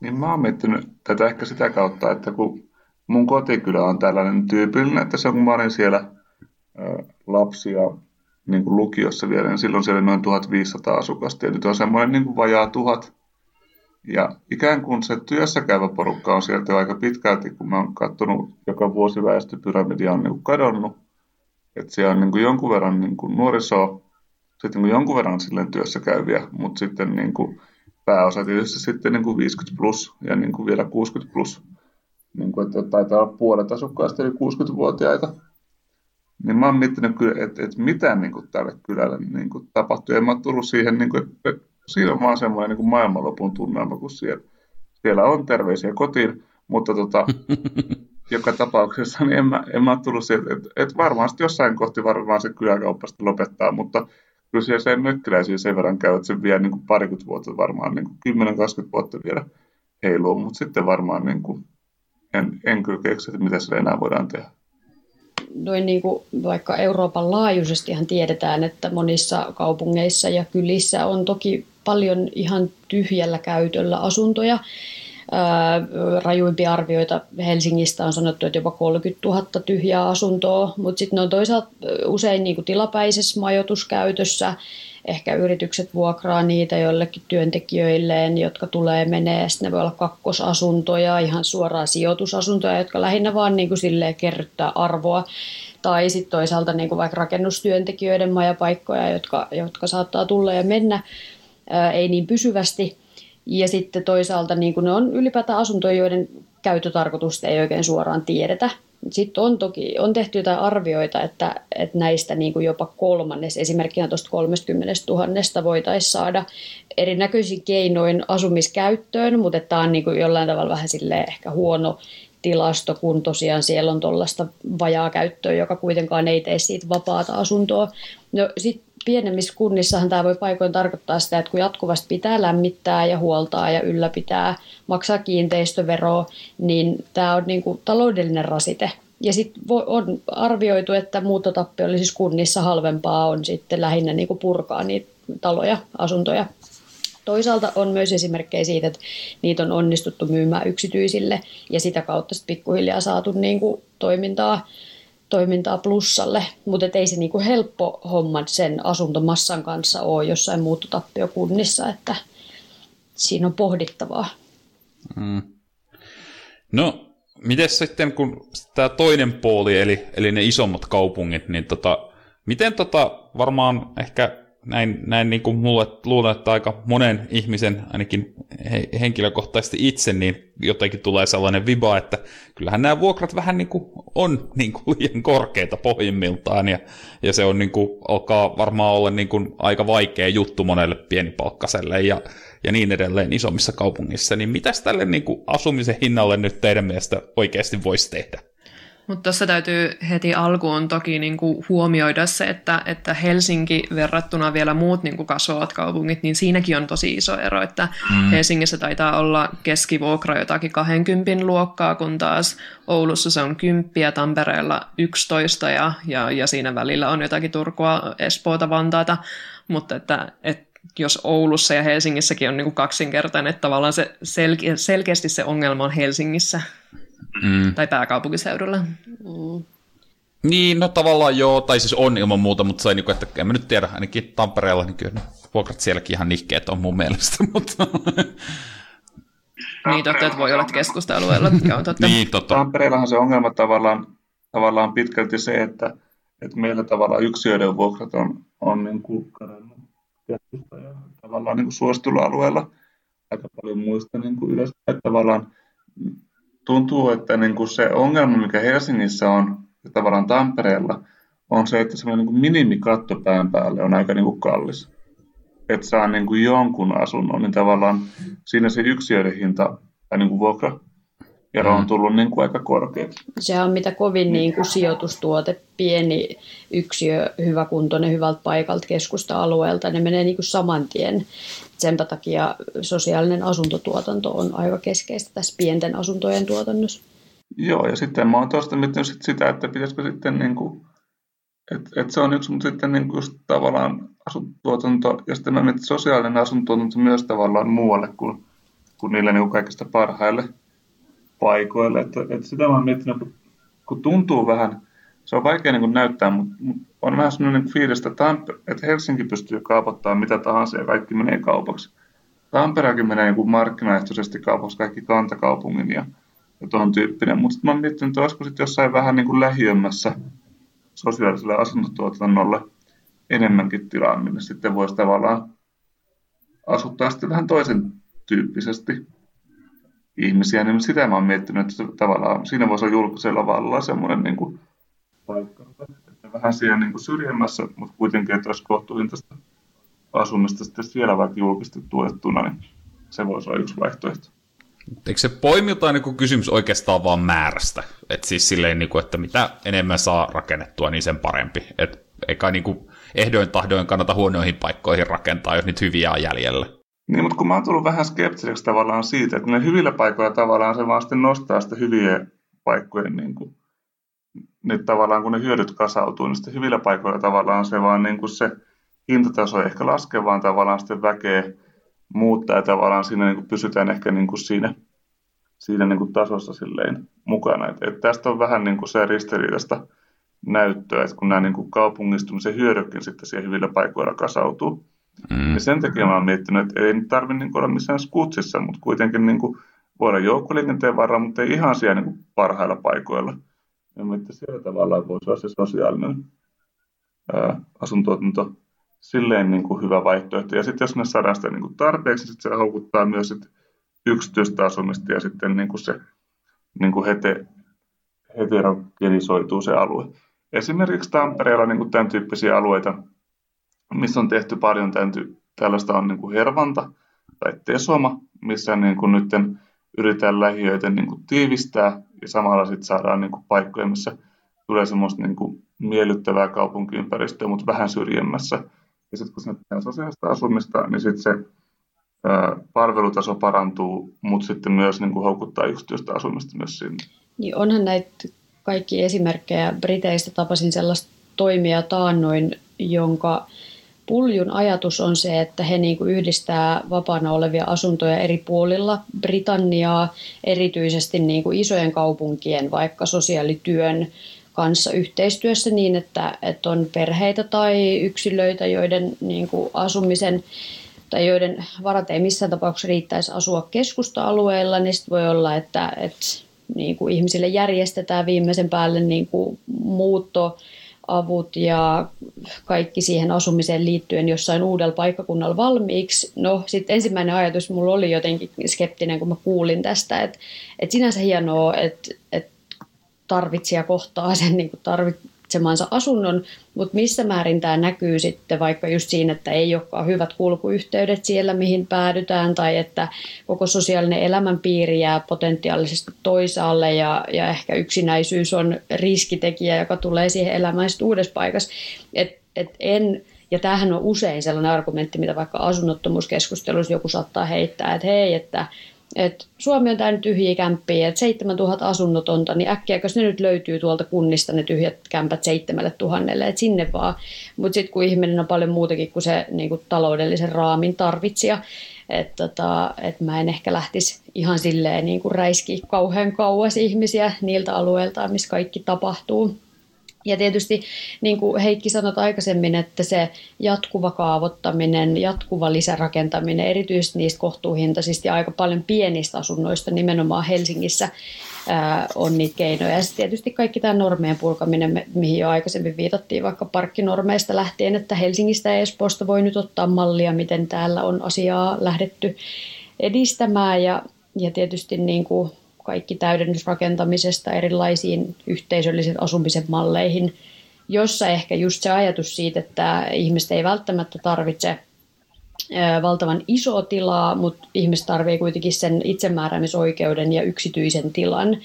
Niin mä oon miettinyt tätä ehkä sitä kautta, että kun mun kotikylä on tällainen tyypillinen, että se kun mä olin siellä lapsia niin kuin lukiossa vielä, niin silloin siellä noin 1500 asukasta ja nyt on semmoinen niin kuin vajaa tuhat. Ja ikään kuin se työssä käyvä porukka on sieltä jo aika pitkälti, kun mä oon katsonut, joka vuosi väestöpyramidia on niin kuin kadonnut. Että siellä on niin kuin jonkun verran niin kuin nuorisoa, sitten niin kuin jonkun verran silleen työssä käyviä, mutta sitten niin kuin pääosa tietysti sitten niin kuin 50 plus ja niin kuin vielä 60 plus. Niin kuin, että taitaa olla puolet asukkaista eli 60-vuotiaita. Niin mä oon miettinyt kyllä, että, että mitä niin kuin tälle kylälle niin kuin tapahtui. En mä tullut siihen, niin kuin, että siinä on vaan semmoinen niin kuin maailmanlopun tunnelma, kun siellä, siellä on terveisiä kotiin, mutta tota, joka tapauksessa niin en mä, en mä tullut siihen, että, että varmasti jossain kohti varmaan se kyläkauppa lopettaa, mutta kyllä siellä se mökkiläisiä sen verran käy, että se vie niin parikymmentä vuotta varmaan, niin kuin 10-20 vuotta vielä heiluu, mutta sitten varmaan niin kuin, en, en kyllä keksi, että mitä sille enää voidaan tehdä. Noin niin kuin vaikka Euroopan laajuisestihan tiedetään, että monissa kaupungeissa ja kylissä on toki paljon ihan tyhjällä käytöllä asuntoja, rajuimpia arvioita Helsingistä on sanottu, että jopa 30 000 tyhjää asuntoa, mutta sitten ne on toisaalta usein niin kuin tilapäisessä majoituskäytössä. Ehkä yritykset vuokraa niitä joillekin työntekijöilleen, jotka tulee menee. Sitten ne voi olla kakkosasuntoja, ihan suoraan sijoitusasuntoja, jotka lähinnä vaan niin kuin kerryttää arvoa. Tai sitten toisaalta niin kuin vaikka rakennustyöntekijöiden majapaikkoja, jotka, jotka saattaa tulla ja mennä, ää, ei niin pysyvästi – ja sitten toisaalta niin kuin ne on ylipäätään asuntoja, joiden käyttötarkoitusta ei oikein suoraan tiedetä. Sitten on toki on tehty jotain arvioita, että, että näistä niin kuin jopa kolmannes, esimerkkinä tuosta 30 000 voitaisiin saada erinäköisin keinoin asumiskäyttöön, mutta tämä on niin kuin jollain tavalla vähän ehkä huono tilasto, kun tosiaan siellä on tuollaista vajaa käyttöä, joka kuitenkaan ei tee siitä vapaata asuntoa. No sitten pienemmissä kunnissahan tämä voi paikoin tarkoittaa sitä, että kun jatkuvasti pitää lämmittää ja huoltaa ja ylläpitää, maksaa kiinteistöveroa, niin tämä on niin kuin taloudellinen rasite. Ja sitten on arvioitu, että siis kunnissa halvempaa on sitten lähinnä niin kuin purkaa niitä taloja, asuntoja. Toisaalta on myös esimerkkejä siitä, että niitä on onnistuttu myymään yksityisille ja sitä kautta sitten pikkuhiljaa saatu niin kuin toimintaa toimintaa plussalle, mutta ei se niinku helppo homma sen asuntomassan kanssa ole jossain muuttotappiokunnissa, että siinä on pohdittavaa. Mm. No, miten sitten kun tämä toinen puoli, eli, eli ne isommat kaupungit, niin tota, miten tota, varmaan ehkä näin, näin niin kuin mulle luulen, että aika monen ihmisen, ainakin he, henkilökohtaisesti itse, niin jotenkin tulee sellainen viba, että kyllähän nämä vuokrat vähän niin kuin on niin kuin liian korkeita pohjimmiltaan, ja, ja se on niin kuin, alkaa varmaan olla niin kuin aika vaikea juttu monelle pienipalkkaselle ja, ja niin edelleen isommissa kaupungissa, niin mitäs tälle niin kuin asumisen hinnalle nyt teidän mielestä oikeasti voisi tehdä? Mutta tuossa täytyy heti alkuun toki niin kuin huomioida se, että, että Helsinki verrattuna vielä muut niin kuin kasvavat kaupungit, niin siinäkin on tosi iso ero, että mm. Helsingissä taitaa olla keskivuokra jotakin 20 luokkaa, kun taas Oulussa se on 10 ja Tampereella 11 ja, ja, ja siinä välillä on jotakin Turkua, Espoota, Vantaata, mutta että, että jos Oulussa ja Helsingissäkin on niin kuin kaksinkertainen, että tavallaan se selke- selkeästi se ongelma on Helsingissä. Mm. Tai pääkaupunkiseudulla. Mm. Niin, no tavallaan joo, tai siis on ilman muuta, mutta se on niin kuin, että en mä nyt tiedä, ainakin Tampereella, niin kyllä vuokrat sielläkin ihan nihkeet on mun mielestä, mutta Niin totta, että voi olla että keskusta-alueella. Joo, totta. niin, totta. Tampereellahan se ongelma tavallaan, tavallaan pitkälti se, että, että meillä tavallaan yksiöiden vuokrat on, on niin kuin keskusta ja tavallaan niin kuin suositulla alueella aika paljon muista niin kuin. Että tavallaan tuntuu, että niin kuin se ongelma, mikä Helsingissä on ja tavallaan Tampereella, on se, että semmoinen niin minimikatto pään päälle on aika niin kuin kallis. Että saa niin kuin jonkun asunnon, niin tavallaan siinä se yksiöiden hinta tai niin kuin vuokra ero on tullut niin kuin aika korkeaksi. Se on mitä kovin niin kuin sijoitustuote, pieni yksiö, hyväkuntoinen, hyvältä paikalta keskusta-alueelta. Ne menee niin kuin saman tien. Sen takia sosiaalinen asuntotuotanto on aika keskeistä tässä pienten asuntojen tuotannossa. Joo, ja sitten mä oon tuosta miettinyt sit sitä, että pitäisikö sitten niin kuin, että et se on yksi, mutta sitten niin kuin just tavallaan asuntotuotanto, ja sitten mä mietin sosiaalinen asuntotuotanto myös tavallaan muualle kuin, kuin niille niin kuin kaikista parhaille paikoille. Että, että sitä mä oon miettinyt, kun, tuntuu vähän, se on vaikea niin näyttää, mutta, mutta on vähän sellainen niin fiilis, että, Tamper- että Helsinki pystyy kaupottamaan mitä tahansa ja kaikki menee kaupaksi. Tampereakin menee niin markkinaehtoisesti kaupaksi kaikki kantakaupungin ja, ja tuon tyyppinen. Mutta sitten mä oon miettinyt, että olisiko sitten jossain vähän niin kuin lähiömmässä sosiaaliselle asuntotuotannolle enemmänkin tilaa, minne sitten voisi tavallaan asuttaa sitten vähän toisen tyyppisesti ihmisiä, niin sitä mä oon miettinyt, että tavallaan siinä voisi olla julkisella vallalla semmoinen niin kuin paikka, että vähän siellä niin kuin syrjemmässä, mutta kuitenkin, että olisi kohtuuhintaista asumista sitten siellä vaikka julkisesti tuettuna, niin se voisi olla yksi vaihtoehto. Eikö se poimiltaan niin kysymys oikeastaan vaan määrästä? Että siis silleen, niin kuin, että mitä enemmän saa rakennettua, niin sen parempi. Et eikä niin kuin ehdoin tahdoin kannata huonoihin paikkoihin rakentaa, jos nyt hyviä on jäljellä. Niin, mutta kun mä oon tullut vähän skeptiseksi tavallaan siitä, että ne hyvillä paikoilla tavallaan se vaan sitten nostaa sitä hyvien paikkojen, niin kuin, nyt tavallaan kun ne hyödyt kasautuu, niin sitten hyvillä paikoilla tavallaan se vaan niin kuin se hintataso ehkä laskee, vaan tavallaan sitten väkeä muuttaa ja tavallaan siinä niin kuin pysytään ehkä niin kuin siinä, siinä niin kuin tasossa silleen mukana. Et, et tästä on vähän niin kuin se ristiriitaista näyttöä, että kun nämä niin kuin kaupungistumisen hyödykin sitten siihen hyvillä paikoilla kasautuu. Mm. Ja sen takia mä oon miettinyt, että ei nyt tarvitse niin olla missään skutsissa, mutta kuitenkin niin kuin voida joukkoliikenteen varaan, mutta ei ihan siellä niin kuin parhailla paikoilla. Ja että siellä tavallaan voisi olla se sosiaalinen ää, asuntotuotanto silleen niin kuin hyvä vaihtoehto. Ja sitten jos me saadaan sitä niin kuin tarpeeksi, sitten se houkuttaa myös sit yksityistä asumista ja sitten niin kuin se niin kuin hete, heterogenisoituu se alue. Esimerkiksi Tampereella niin kuin tämän tyyppisiä alueita, missä on tehty paljon tämän tällaista on niin kuin Hervanta tai Tesoma, missä niin kuin nyt yritetään lähiöitä niin kuin tiivistää ja samalla sitten saadaan niin kuin paikkoja, missä tulee semmoista niin kuin miellyttävää kaupunkiympäristöä, mutta vähän syrjemmässä. Ja sitten kun sinne tehdään sosiaalista asumista, niin sitten se palvelutaso parantuu, mutta sitten myös niin kuin houkuttaa yksityistä asumista myös sinne. Niin onhan näitä kaikki esimerkkejä Briteistä. Tapasin sellaista toimia taannoin, jonka puljun ajatus on se, että he niin kuin yhdistää vapaana olevia asuntoja eri puolilla Britanniaa, erityisesti niin kuin isojen kaupunkien vaikka sosiaalityön kanssa yhteistyössä niin, että, että on perheitä tai yksilöitä, joiden niin kuin asumisen tai joiden varat ei missään tapauksessa riittäisi asua keskusta-alueella, niin voi olla, että, että niin kuin ihmisille järjestetään viimeisen päälle niin kuin muutto, avut ja kaikki siihen asumiseen liittyen jossain uudella paikkakunnalla valmiiksi. No sitten ensimmäinen ajatus mulla oli jotenkin skeptinen, kun mä kuulin tästä, että, että sinänsä hienoa, että, että tarvitsija kohtaa sen niin kuin tarvitsemansa asunnon, mutta missä määrin tämä näkyy sitten vaikka just siinä, että ei olekaan hyvät kulkuyhteydet siellä, mihin päädytään, tai että koko sosiaalinen elämänpiiri jää potentiaalisesti toisaalle, ja, ja ehkä yksinäisyys on riskitekijä, joka tulee siihen elämään sitten uudessa paikassa. Et, et en, ja tämähän on usein sellainen argumentti, mitä vaikka asunnottomuuskeskustelussa joku saattaa heittää, että hei, että et Suomi on täynnä tyhjiä kämppiä, että 7000 asunnotonta, niin äkkiäkös ne nyt löytyy tuolta kunnista ne tyhjät kämpät seitsemälle tuhannelle, että sinne vaan. Mutta sitten kun ihminen on paljon muutakin kuin se niin kuin taloudellisen raamin tarvitsija, että tota, et mä en ehkä lähtisi ihan silleen niin kuin räiski kauhean kauas ihmisiä niiltä alueilta, missä kaikki tapahtuu. Ja tietysti, niin kuin Heikki sanoi aikaisemmin, että se jatkuva kaavoittaminen, jatkuva lisärakentaminen, erityisesti niistä kohtuuhintaisista ja aika paljon pienistä asunnoista nimenomaan Helsingissä ää, on niitä keinoja. Ja sitten tietysti kaikki tämä normeen purkaminen, mihin jo aikaisemmin viitattiin vaikka parkkinormeista lähtien, että Helsingistä ja Espoosta voi nyt ottaa mallia, miten täällä on asiaa lähdetty edistämään ja, ja tietysti niin kuin kaikki täydennysrakentamisesta erilaisiin yhteisöllisen asumisen malleihin, jossa ehkä just se ajatus siitä, että ihmiset ei välttämättä tarvitse valtavan iso tilaa, mutta ihmiset tarvitsee kuitenkin sen itsemääräämisoikeuden ja yksityisen tilan.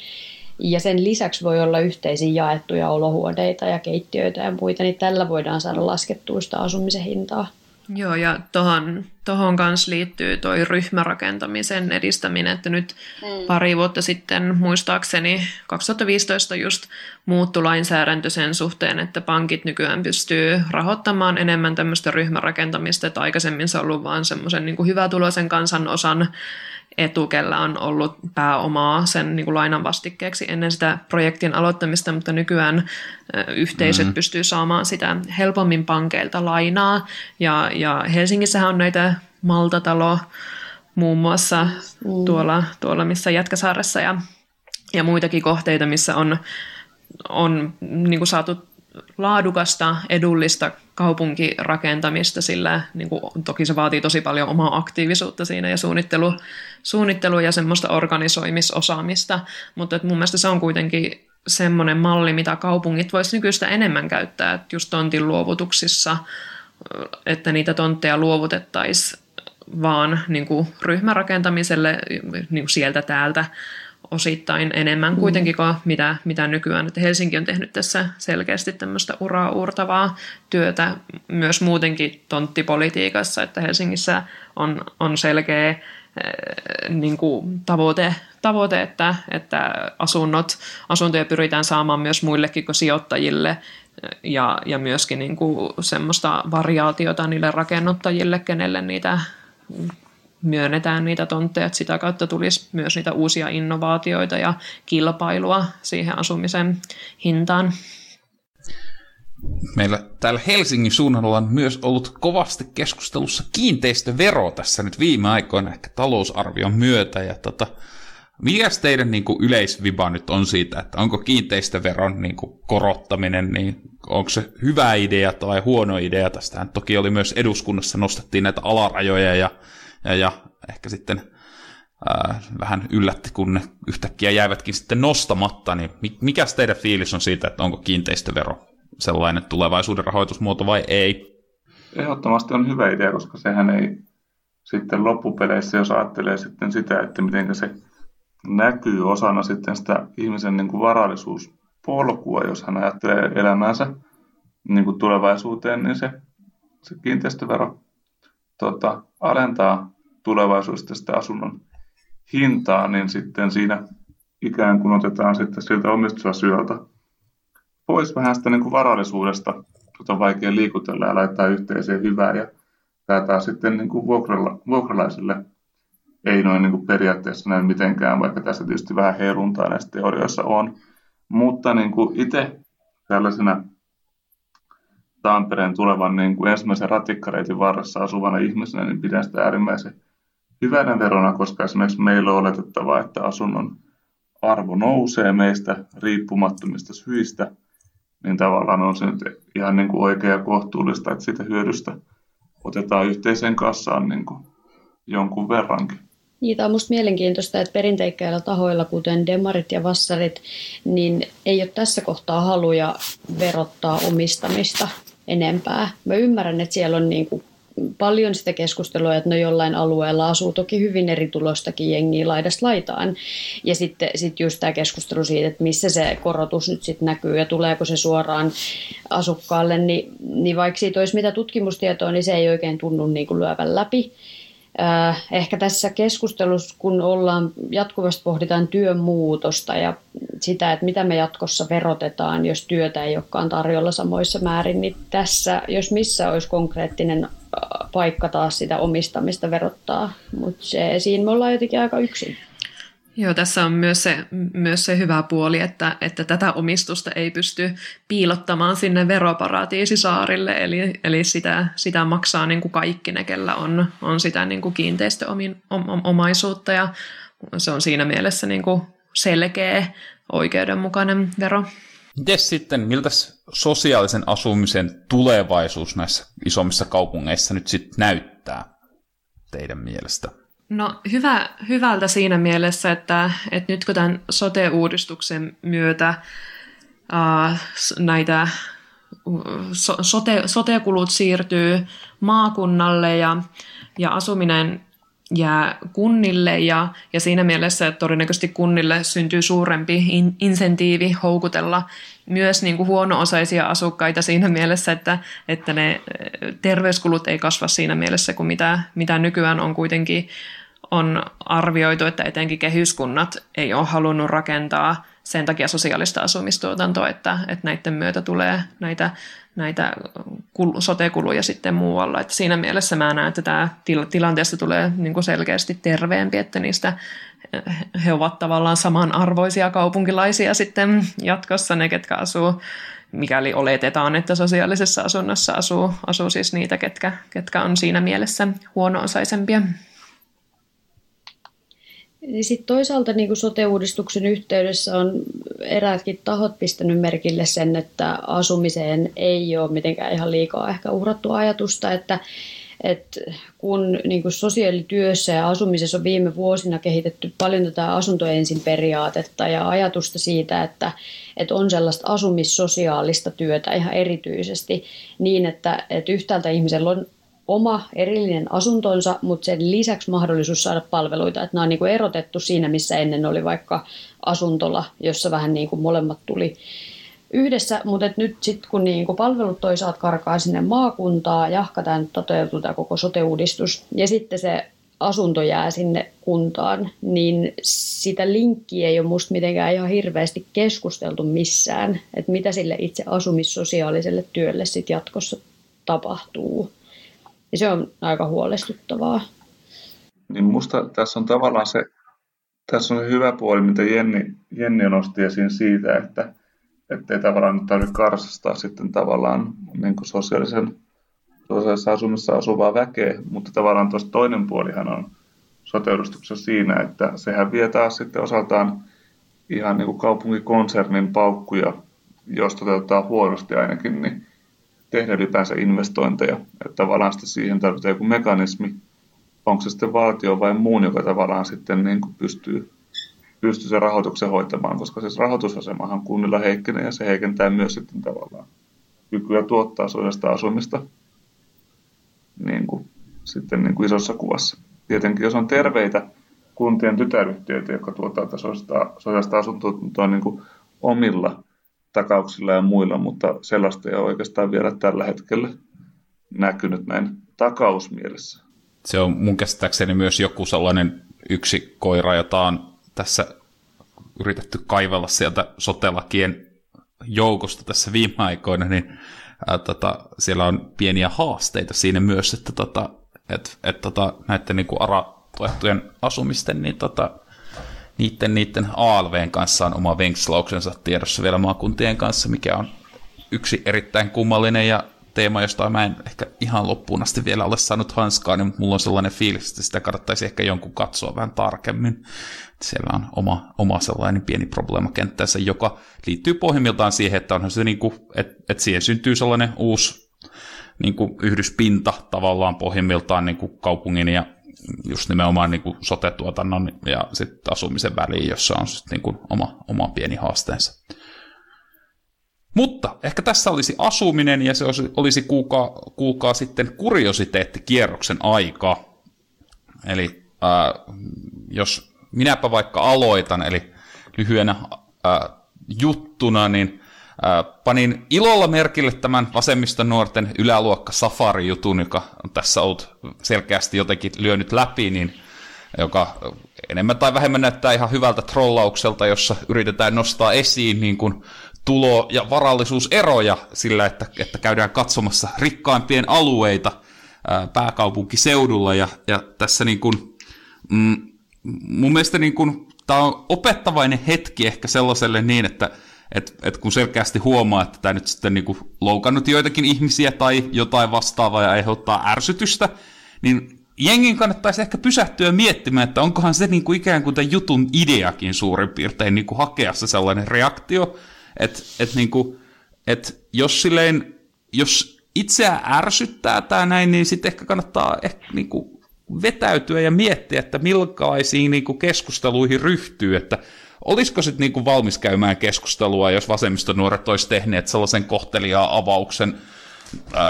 Ja sen lisäksi voi olla yhteisiä jaettuja olohuoneita ja keittiöitä ja muita, niin tällä voidaan saada laskettua sitä asumisen hintaa. Joo, ja tuohon tohon kanssa liittyy toi ryhmärakentamisen edistäminen, että nyt mm. pari vuotta sitten muistaakseni 2015 just muuttui lainsäädäntö sen suhteen, että pankit nykyään pystyy rahoittamaan enemmän tämmöistä ryhmärakentamista, että aikaisemmin se on ollut vaan semmoisen niin hyvätuloisen kansanosan etu, kellä on ollut pääomaa sen niin kuin lainan vastikkeeksi ennen sitä projektin aloittamista, mutta nykyään yhteisöt mm-hmm. pystyy saamaan sitä helpommin pankeilta lainaa. Ja, ja Helsingissähän on näitä Maltatalo muun muassa mm. tuolla, tuolla missä Jätkäsaaressa ja, ja muitakin kohteita, missä on, on niin kuin saatu laadukasta, edullista kaupunkirakentamista, sillä niin kuin, toki se vaatii tosi paljon omaa aktiivisuutta siinä ja suunnittelu, suunnittelu ja semmoista organisoimisosaamista, mutta että mun mielestä se on kuitenkin semmoinen malli, mitä kaupungit voisivat nykyistä enemmän käyttää, että just tontin luovutuksissa, että niitä tontteja luovutettaisiin vaan niin kuin ryhmärakentamiselle niin kuin sieltä täältä osittain enemmän mm. kuitenkin kuin mitä, mitä nykyään. Että Helsinki on tehnyt tässä selkeästi tämmöistä uraa uurtavaa työtä myös muutenkin tonttipolitiikassa, että Helsingissä on, on selkeä eh, niin kuin tavoite, tavoite että, että asunnot, asuntoja pyritään saamaan myös muillekin kuin sijoittajille ja, ja myöskin niin kuin semmoista variaatiota niille rakennuttajille, kenelle niitä myönnetään niitä tontteja, että sitä kautta tulisi myös niitä uusia innovaatioita ja kilpailua siihen asumisen hintaan. Meillä täällä Helsingin suunnalla on myös ollut kovasti keskustelussa kiinteistövero tässä nyt viime aikoina ehkä talousarvion myötä. Ja tota, mikä teidän niin kuin yleisviba nyt on siitä, että onko kiinteistöveron niin kuin korottaminen, niin onko se hyvä idea tai huono idea? Tästähän toki oli myös eduskunnassa, nostettiin näitä alarajoja ja ja, ja ehkä sitten ää, vähän yllätti, kun ne yhtäkkiä jäivätkin sitten nostamatta, niin mikä teidän fiilis on siitä, että onko kiinteistövero sellainen tulevaisuuden rahoitusmuoto vai ei? Ehdottomasti on hyvä idea, koska sehän ei sitten loppupeleissä, jos ajattelee sitten sitä, että miten se näkyy osana sitten sitä ihmisen niin kuin varallisuuspolkua, jos hän ajattelee elämänsä niin kuin tulevaisuuteen, niin se, se kiinteistövero tota, alentaa tulevaisuudessa sitä asunnon hintaa, niin sitten siinä ikään kuin otetaan sitten siltä omistusasioilta pois vähän sitä niin kuin varallisuudesta, jota on vaikea liikutella ja laittaa yhteiseen hyvää. Ja tämä sitten niin kuin vuokrala, vuokralaisille ei noin niin kuin periaatteessa näin mitenkään, vaikka tässä tietysti vähän heiluntaa näissä teorioissa on. Mutta niin kuin itse tällaisena Tampereen tulevan niin kuin ensimmäisen ratikkareitin varressa asuvana ihmisenä, niin pidän sitä äärimmäisen hyvänä verona, koska esimerkiksi meillä on oletettavaa, että asunnon arvo nousee meistä riippumattomista syistä, niin tavallaan on se nyt ihan niin kuin oikea ja kohtuullista, että siitä hyödystä otetaan yhteiseen kassaan niin kuin jonkun verrankin. Tämä on minusta mielenkiintoista, että perinteikkäillä tahoilla, kuten demarit ja vassarit, niin ei ole tässä kohtaa haluja verottaa omistamista enempää. Mä ymmärrän, että siellä on niin kuin paljon sitä keskustelua, että no jollain alueella asuu toki hyvin eri tulostakin jengiä laidasta laitaan. Ja sitten sit just tämä keskustelu siitä, että missä se korotus nyt sitten näkyy ja tuleeko se suoraan asukkaalle, niin, niin vaikka siitä olisi mitä tutkimustietoa, niin se ei oikein tunnu niin kuin lyövän läpi. Äh, ehkä tässä keskustelussa, kun ollaan jatkuvasti pohditaan työn muutosta ja sitä, että mitä me jatkossa verotetaan, jos työtä ei olekaan tarjolla samoissa määrin, niin tässä, jos missä olisi konkreettinen äh, paikka taas sitä omistamista verottaa. Mutta siinä me ollaan jotenkin aika yksin. Joo, tässä on myös se, myös se hyvä puoli, että, että tätä omistusta ei pysty piilottamaan sinne veroparatiisisaarille, eli, eli sitä, sitä maksaa niin kuin kaikki ne, kellä on, on sitä niin kuin kiinteistöomaisuutta, ja se on siinä mielessä niin kuin selkeä, oikeudenmukainen vero. Miten sitten, miltä sosiaalisen asumisen tulevaisuus näissä isommissa kaupungeissa nyt sitten näyttää teidän mielestä? No hyvä, hyvältä siinä mielessä, että, että nyt kun tämän sote-uudistuksen myötä ää, näitä sote, sote-kulut siirtyy maakunnalle ja, ja asuminen jää kunnille ja, ja siinä mielessä, että todennäköisesti kunnille syntyy suurempi in, insentiivi houkutella myös niin kuin huono-osaisia asukkaita siinä mielessä, että, että ne terveyskulut ei kasva siinä mielessä kuin mitä, mitä nykyään on kuitenkin on arvioitu, että etenkin kehyskunnat ei ole halunnut rakentaa sen takia sosiaalista asumistuotantoa, että, että näiden myötä tulee näitä, näitä sote-kuluja sitten muualla. Että siinä mielessä mä näen, että tämä tilanteesta tulee niin kuin selkeästi terveempi, että niistä he ovat tavallaan samanarvoisia kaupunkilaisia sitten jatkossa ne, ketkä asuu mikäli oletetaan, että sosiaalisessa asunnossa asuu, asuu siis niitä, ketkä, ketkä on siinä mielessä huono-osaisempia. Niin sitten toisaalta niin sote-uudistuksen yhteydessä on eräätkin tahot pistänyt merkille sen, että asumiseen ei ole mitenkään ihan liikaa ehkä uhrattu ajatusta, että, että kun niin kuin sosiaalityössä ja asumisessa on viime vuosina kehitetty paljon tätä asunto ensin periaatetta ja ajatusta siitä, että, että on sellaista asumissosiaalista työtä ihan erityisesti niin, että, että yhtäältä ihmisellä on oma erillinen asuntonsa, mutta sen lisäksi mahdollisuus saada palveluita. Että nämä on niin kuin erotettu siinä, missä ennen oli vaikka asuntola, jossa vähän niin kuin molemmat tuli yhdessä, mutta nyt sitten kun kuin palvelut toisaalta karkaa sinne maakuntaa, jahkataan toteutuu tämä koko sote-uudistus, ja sitten se asunto jää sinne kuntaan, niin sitä linkkiä ei ole musta mitenkään ihan hirveästi keskusteltu missään, että mitä sille itse asumissosiaaliselle työlle sitten jatkossa tapahtuu. Ja se on aika huolestuttavaa. Niin musta tässä on tavallaan se, tässä on se hyvä puoli, mitä Jenni, Jenni nosti esiin siitä, että ei tavallaan nyt tarvitse karsastaa sitten tavallaan niin kuin sosiaalisen, sosiaalisessa asumissa asuvaa väkeä, mutta tavallaan tuossa toinen puolihan on sote siinä, että sehän vie taas sitten osaltaan ihan niin kuin kaupunkikonsernin paukkuja, jos toteutetaan huonosti ainakin, niin tehdä ylipäänsä investointeja. Että tavallaan sitten siihen tarvitaan joku mekanismi, onko se sitten valtio vai muun, joka tavallaan sitten niin kuin pystyy, pystyy sen rahoituksen hoitamaan, koska siis rahoitusasemahan kunnilla heikkenee ja se heikentää myös sitten tavallaan kykyä tuottaa sosiaalista asumista niin kuin, sitten niin kuin isossa kuvassa. Tietenkin jos on terveitä kuntien tytäryhtiöitä, jotka tuottaa sosiaalista asuntoa niin kuin omilla takauksilla ja muilla, mutta sellaista ei ole oikeastaan vielä tällä hetkellä näkynyt näin takausmielessä. Se on mun käsittääkseni myös joku sellainen yksi koira, jota on tässä yritetty kaivella sieltä sotelakien joukosta tässä viime aikoina, niin ää, tota, siellä on pieniä haasteita siinä myös, että tota, et, et, tota, näiden niin ARA-tuettujen asumisten, niin tota, niiden, niiden ALVn kanssa on oma venkslauksensa tiedossa vielä maakuntien kanssa, mikä on yksi erittäin kummallinen ja teema, josta mä en ehkä ihan loppuun asti vielä ole saanut hanskaa, niin mulla on sellainen fiilis, että sitä kannattaisi ehkä jonkun katsoa vähän tarkemmin. Siellä on oma, oma sellainen pieni probleemakenttänsä, joka liittyy pohjimmiltaan siihen, että onhan se niin kuin, että, että siihen syntyy sellainen uusi niin kuin yhdyspinta tavallaan pohjimmiltaan niin kuin kaupungin ja just nimenomaan niin kuin sote-tuotannon ja sitten asumisen väliin, jossa on sitten niin kuin oma, oma pieni haasteensa. Mutta ehkä tässä olisi asuminen ja se olisi, olisi kuulkaa, kuulkaa sitten kuriositeettikierroksen aika. Eli ää, jos minäpä vaikka aloitan, eli lyhyenä ää, juttuna, niin panin ilolla merkille tämän vasemmiston nuorten yläluokka Safari-jutun, joka on tässä ollut selkeästi jotenkin lyönyt läpi, niin joka enemmän tai vähemmän näyttää ihan hyvältä trollaukselta, jossa yritetään nostaa esiin niin kuin tulo- ja varallisuuseroja sillä, että, että käydään katsomassa rikkaimpien alueita ää, pääkaupunkiseudulla. Ja, ja tässä niin kuin, mm, mun mielestä niin kuin, tämä on opettavainen hetki ehkä sellaiselle niin, että et, et kun selkeästi huomaa, että tämä nyt sitten niin kuin loukannut joitakin ihmisiä tai jotain vastaavaa ja aiheuttaa ärsytystä, niin jengin kannattaisi ehkä pysähtyä miettimään, että onkohan se niin kuin ikään kuin tämän jutun ideakin suurin piirtein niin kuin hakea se sellainen reaktio, että et niin kuin, et jos silleen, jos itseä ärsyttää tämä näin, niin sitten ehkä kannattaa ehkä niin kuin vetäytyä ja miettiä, että millaisiin niin kuin keskusteluihin ryhtyy, että olisiko sitten niin kuin valmis käymään keskustelua, jos vasemmistonuoret olisi tehneet sellaisen kohteliaan avauksen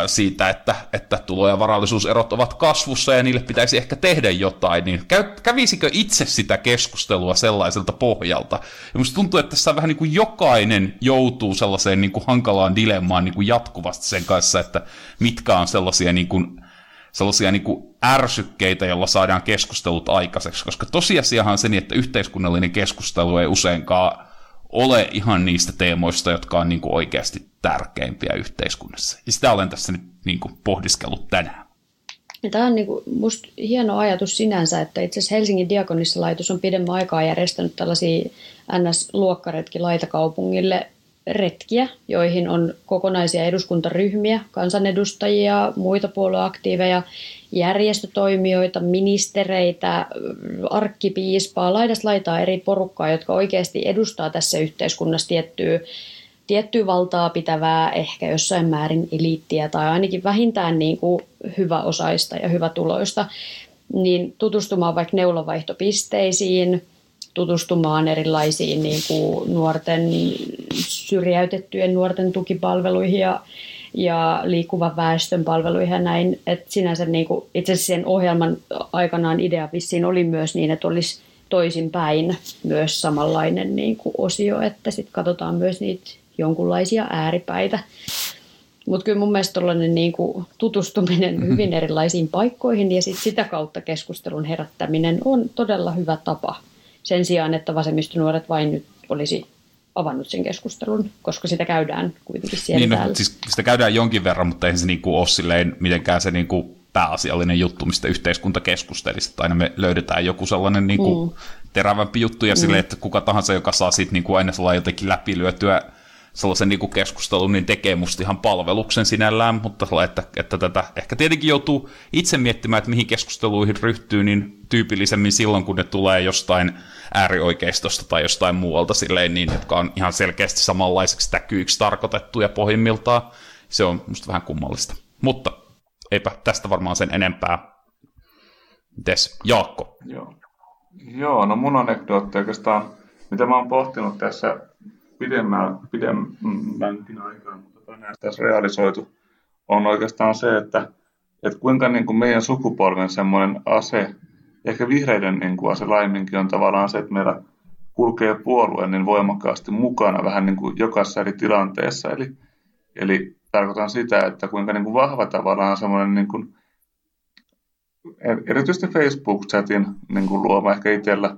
siitä, että, että tulo- ja varallisuuserot ovat kasvussa ja niille pitäisi ehkä tehdä jotain, niin kävisikö itse sitä keskustelua sellaiselta pohjalta? Ja musta tuntuu, että tässä vähän niin kuin jokainen joutuu sellaiseen niin kuin hankalaan dilemmaan niin kuin jatkuvasti sen kanssa, että mitkä on sellaisia niin kuin sellaisia niin kuin ärsykkeitä, joilla saadaan keskustelut aikaiseksi, koska tosiasiahan on se, niin, että yhteiskunnallinen keskustelu ei useinkaan ole ihan niistä teemoista, jotka on niin kuin oikeasti tärkeimpiä yhteiskunnassa. Ja sitä olen tässä nyt niin kuin pohdiskellut tänään. Ja tämä on niin kuin musta hieno ajatus sinänsä, että itse asiassa Helsingin diakonissa-laitos on pidemmän aikaa järjestänyt tällaisia NS-luokkaretki laitakaupungille retkiä, joihin on kokonaisia eduskuntaryhmiä, kansanedustajia, muita puolueaktiiveja, järjestötoimijoita, ministereitä, arkkipiispaa, laidasta laitaa eri porukkaa, jotka oikeasti edustaa tässä yhteiskunnassa tiettyä, tiettyä valtaa pitävää, ehkä jossain määrin eliittiä tai ainakin vähintään niin kuin hyväosaista ja hyvätuloista, niin tutustumaan vaikka neulovaihtopisteisiin, tutustumaan erilaisiin niin kuin nuorten syrjäytettyjen nuorten tukipalveluihin ja, ja liikkuvan väestön palveluihin ja näin. Et sinänsä niin kuin, itse asiassa sen ohjelman aikanaan idea vissiin oli myös niin, että olisi toisinpäin myös samanlainen niin kuin osio, että sitten katsotaan myös niitä jonkunlaisia ääripäitä. Mutta kyllä mun mielestä niin kuin tutustuminen mm-hmm. hyvin erilaisiin paikkoihin ja sit sitä kautta keskustelun herättäminen on todella hyvä tapa sen sijaan, että vasemmistonuoret vain nyt olisi avannut sen keskustelun, koska sitä käydään kuitenkin siellä niin, no, täällä. siis sitä käydään jonkin verran, mutta ei se niinku ole silleen mitenkään se niinku pääasiallinen juttu, mistä yhteiskunta keskustelisi. Että aina me löydetään joku sellainen niinku mm. terävämpi juttu ja mm. silleen, että kuka tahansa, joka saa siitä niinku aina sellainen jotenkin läpilyötyä sellaisen niin kuin keskustelun, niin tekee musta ihan palveluksen sinällään, mutta että, että tätä ehkä tietenkin joutuu itse miettimään, että mihin keskusteluihin ryhtyy, niin tyypillisemmin silloin, kun ne tulee jostain äärioikeistosta tai jostain muualta silleen niin, jotka on ihan selkeästi samanlaiseksi täkyiksi tarkoitettu ja pohjimmiltaan se on musta vähän kummallista. Mutta eipä tästä varmaan sen enempää. Mites Jaakko? Joo. Joo, no mun anekdootti oikeastaan, mitä mä oon pohtinut tässä pidemmän, pidemmänkin aikaa, mutta tänään tässä realisoitu, on oikeastaan se, että, että kuinka niin kuin meidän sukupolven semmoinen ase, ehkä vihreiden niin kuin ase laiminkin on tavallaan se, että meillä kulkee puolue niin voimakkaasti mukana vähän niin kuin jokaisessa eri tilanteessa. Eli, eli tarkoitan sitä, että kuinka niin kuin vahva tavallaan semmoinen niin kuin, erityisesti Facebook-chatin niin kuin luoma ehkä itsellä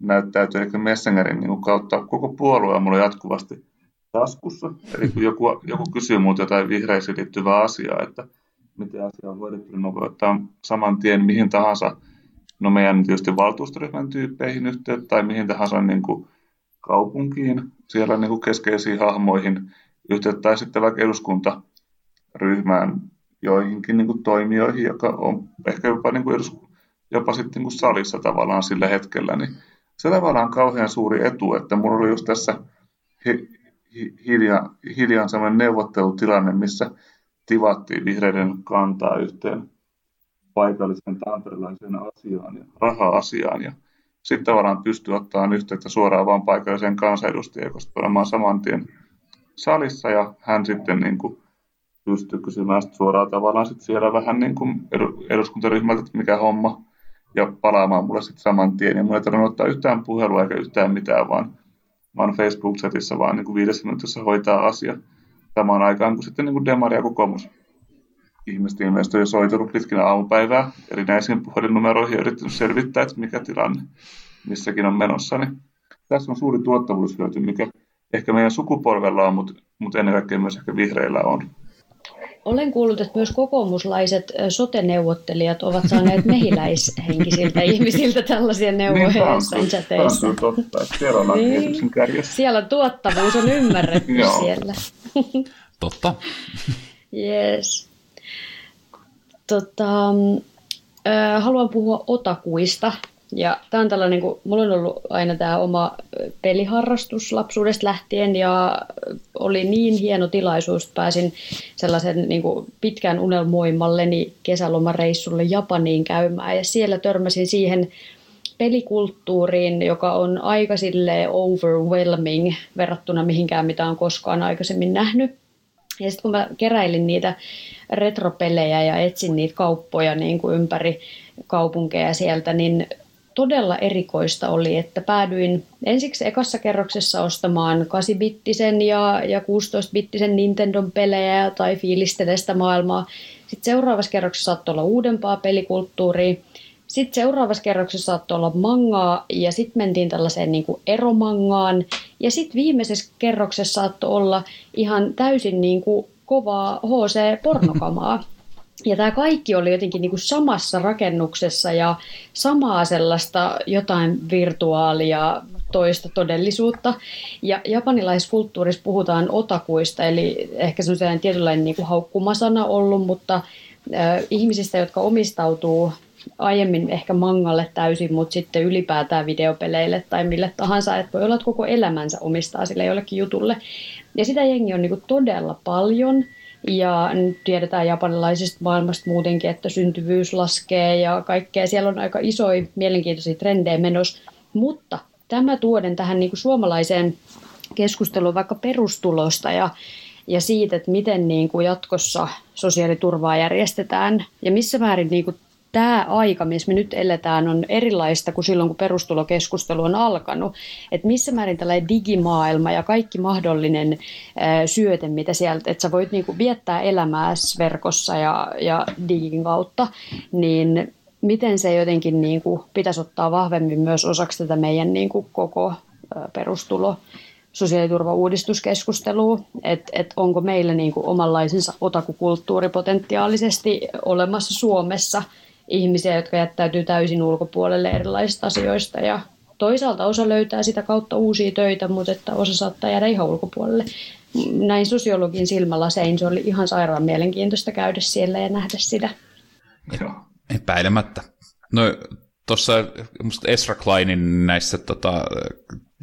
näyttäytyy ehkä Messengerin niin kautta. Koko puolue on mulla jatkuvasti taskussa. Eli kun joku, joku kysyy muuta jotain vihreisiin liittyvää asiaa, että miten asia on hoidettu, niin voi ottaa saman tien mihin tahansa. No meidän tietysti valtuustoryhmän tyyppeihin yhteyttä tai mihin tahansa niin kuin kaupunkiin, siellä niin kuin keskeisiin hahmoihin yhteyttä. Tai sitten vaikka eduskuntaryhmään joihinkin niin kuin toimijoihin, joka on ehkä jopa, niin kuin edus, jopa sitten niin kuin salissa tavallaan sillä hetkellä, niin se tavallaan kauhean suuri etu, että mulla oli just tässä hi, hi, hiljan, hiljan sellainen neuvottelutilanne, missä tivattiin vihreiden kantaa yhteen paikallisen tamperelaisen asiaan ja raha-asiaan. Ja sitten tavallaan pystyy ottamaan yhteyttä suoraan vain paikalliseen kansanedustajaan, koska olemaan saman tien salissa ja hän sitten niin kuin pystyy kysymään suoraan tavallaan sitten siellä vähän niin kuin eduskuntaryhmältä, että mikä homma ja palaamaan mulle sitten saman tien. Ja mulla ei tarvinnut ottaa yhtään puhelua eikä yhtään mitään, vaan, vaan Facebook-chatissa vaan niin kuin viidessä minuutissa hoitaa asia samaan aikaan kuin sitten niin kuin Demari ja kokoomus. Ihmiset ilmeisesti on jo soitunut pitkin aamupäivää erinäisiin puhelinnumeroihin ja yrittänyt selvittää, että mikä tilanne missäkin on menossa. Niin tässä on suuri tuottavuushyöty, mikä ehkä meidän sukupolvella on, mutta, mutta ennen kaikkea myös ehkä vihreillä on. Olen kuullut, että myös kokoomuslaiset sote-neuvottelijat ovat saaneet mehiläishenkisiltä ihmisiltä tällaisia neuvoja Niin, tämä on jossain kyllä- tämä on chateissa. kyllä totta, että siellä ollaan Niin. kärjessä. Siellä tuottavuus on ymmärretty Joo. siellä. Totta. Yes. Tota, haluan puhua otakuista. Ja tämä on tällainen, kun mulla on ollut aina tämä oma peliharrastus lapsuudesta lähtien ja oli niin hieno tilaisuus, että pääsin sellaisen niin kuin pitkään unelmoimalleni kesälomareissulle Japaniin käymään ja siellä törmäsin siihen pelikulttuuriin, joka on aika silleen overwhelming verrattuna mihinkään, mitä on koskaan aikaisemmin nähnyt. Ja sitten kun mä keräilin niitä retropelejä ja etsin niitä kauppoja niin kuin ympäri kaupunkeja sieltä, niin todella erikoista oli, että päädyin ensiksi ekassa kerroksessa ostamaan 8-bittisen ja, ja 16-bittisen Nintendon pelejä tai fiilistelee sitä maailmaa. Sitten seuraavassa kerroksessa saattoi olla uudempaa pelikulttuuria. Sitten seuraavassa kerroksessa saattoi olla mangaa ja sitten mentiin tällaiseen niin kuin eromangaan. Ja sitten viimeisessä kerroksessa saattoi olla ihan täysin niin kuin kovaa HC-pornokamaa. Ja tämä kaikki oli jotenkin niin kuin samassa rakennuksessa ja samaa sellaista jotain virtuaalia toista todellisuutta. Ja japanilaisessa kulttuurissa puhutaan otakuista, eli ehkä semmoinen tietynlainen niin kuin haukkumasana ollut, mutta äh, ihmisistä, jotka omistautuu aiemmin ehkä mangalle täysin, mutta sitten ylipäätään videopeleille tai mille tahansa, että voi olla, että koko elämänsä omistaa sille jollekin jutulle. Ja sitä jengi on niin kuin todella paljon. Ja nyt tiedetään japanilaisesta maailmasta muutenkin, että syntyvyys laskee ja kaikkea. Siellä on aika isoja mielenkiintoisia trendejä menossa. Mutta tämä tuoden tähän niin kuin suomalaiseen keskusteluun vaikka perustulosta ja, ja siitä, että miten niin kuin jatkossa sosiaaliturvaa järjestetään ja missä määrin niin kuin tämä aika, missä me nyt eletään, on erilaista kuin silloin, kun perustulokeskustelu on alkanut. Että missä määrin tällainen digimaailma ja kaikki mahdollinen syöte, mitä sieltä, että sä voit niinku viettää elämääsi verkossa ja, ja digin kautta, niin miten se jotenkin niinku pitäisi ottaa vahvemmin myös osaksi tätä meidän niinku koko ää, perustulo sosiaaliturvauudistuskeskustelua, että et onko meillä niinku omanlaisensa otakukulttuuri potentiaalisesti olemassa Suomessa ihmisiä, jotka jättäytyy täysin ulkopuolelle erilaisista asioista ja toisaalta osa löytää sitä kautta uusia töitä, mutta että osa saattaa jäädä ihan ulkopuolelle. Näin sosiologin silmälasein se oli ihan sairaan mielenkiintoista käydä siellä ja nähdä sitä. Epäilemättä. No tuossa Ezra Kleinin näissä tota,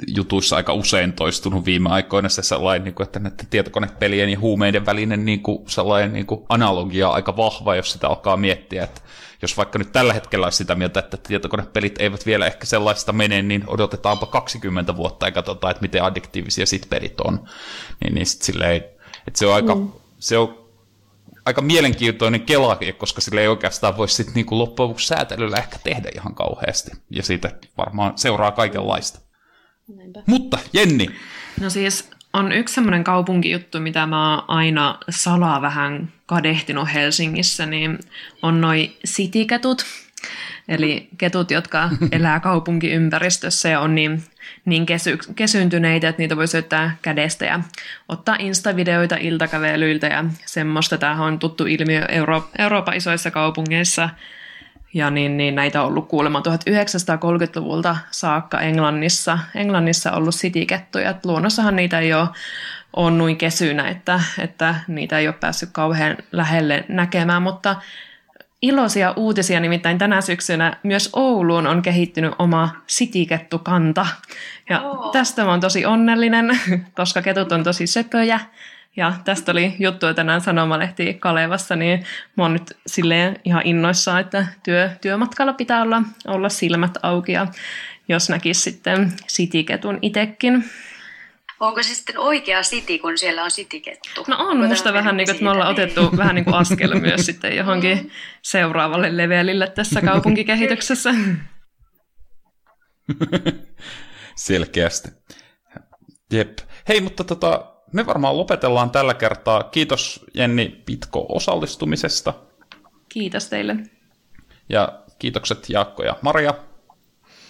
jutuissa aika usein toistunut viime aikoina se sellainen, niin kuin, että näiden tietokonepelien ja huumeiden välinen niin kuin, sellainen niin kuin analogia on aika vahva, jos sitä alkaa miettiä, että jos vaikka nyt tällä hetkellä olisi sitä mieltä, että tietokonepelit eivät vielä ehkä sellaista mene, niin odotetaanpa 20 vuotta ja katsotaan, että miten addiktiivisia sit pelit on. Niin, niin sit silleen, että se on aika, mm. se on aika mielenkiintoinen kela, koska sille ei oikeastaan voi sitten niinku loppujen lopuksi säätelyllä ehkä tehdä ihan kauheasti. Ja siitä varmaan seuraa kaikenlaista. Näinpä. Mutta Jenni, No siis on yksi semmoinen kaupunkijuttu, mitä mä oon aina salaa vähän kadehtinut Helsingissä, niin on noi cityketut. Eli ketut, jotka elää kaupunkiympäristössä ja on niin, niin kesy, kesyntyneitä, että niitä voi syöttää kädestä ja ottaa instavideoita iltakävelyiltä ja semmoista. Tämähän on tuttu ilmiö Euro- Euroopan isoissa kaupungeissa. Ja niin, niin näitä on ollut kuulemma 1930-luvulta saakka Englannissa, Englannissa ollut sitikettuja. Luonnossahan niitä ei ole, ole noin kesynä, että, että niitä ei ole päässyt kauhean lähelle näkemään, mutta iloisia uutisia nimittäin tänä syksynä myös Ouluun on kehittynyt oma sitikettukanta. Ja oh. tästä mä oon tosi onnellinen, koska ketut on tosi söpöjä. Ja tästä oli juttua tänään Sanomalehti Kalevassa, niin mä oon nyt silleen ihan innoissaan, että työ, työmatkalla pitää olla, olla silmät auki ja jos näkisi sitten sitiketun itekin. Onko se sitten oikea siti, kun siellä on sitikettu? No on, Voidaan musta vähän niin kuin, että me ollaan siitä, otettu vähän niin kuin askel myös sitten johonkin seuraavalle levelille tässä kaupunkikehityksessä. selkeästi. Jep. Hei, mutta tota, me varmaan lopetellaan tällä kertaa. Kiitos Jenni Pitko osallistumisesta. Kiitos teille. Ja kiitokset Jaakko ja Maria.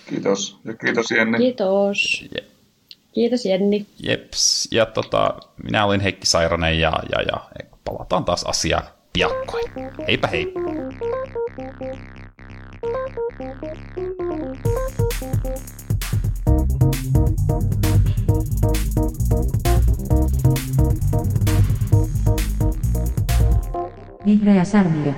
Kiitos. Ja kiitos Jenni. Kiitos. Je- Kiitos Jenni. Jeps. Ja tota, minä olin Heikki Sairanen ja, ja, ja palataan taas asiaan piakkoin. Heipä hei! Vihreä särmiö.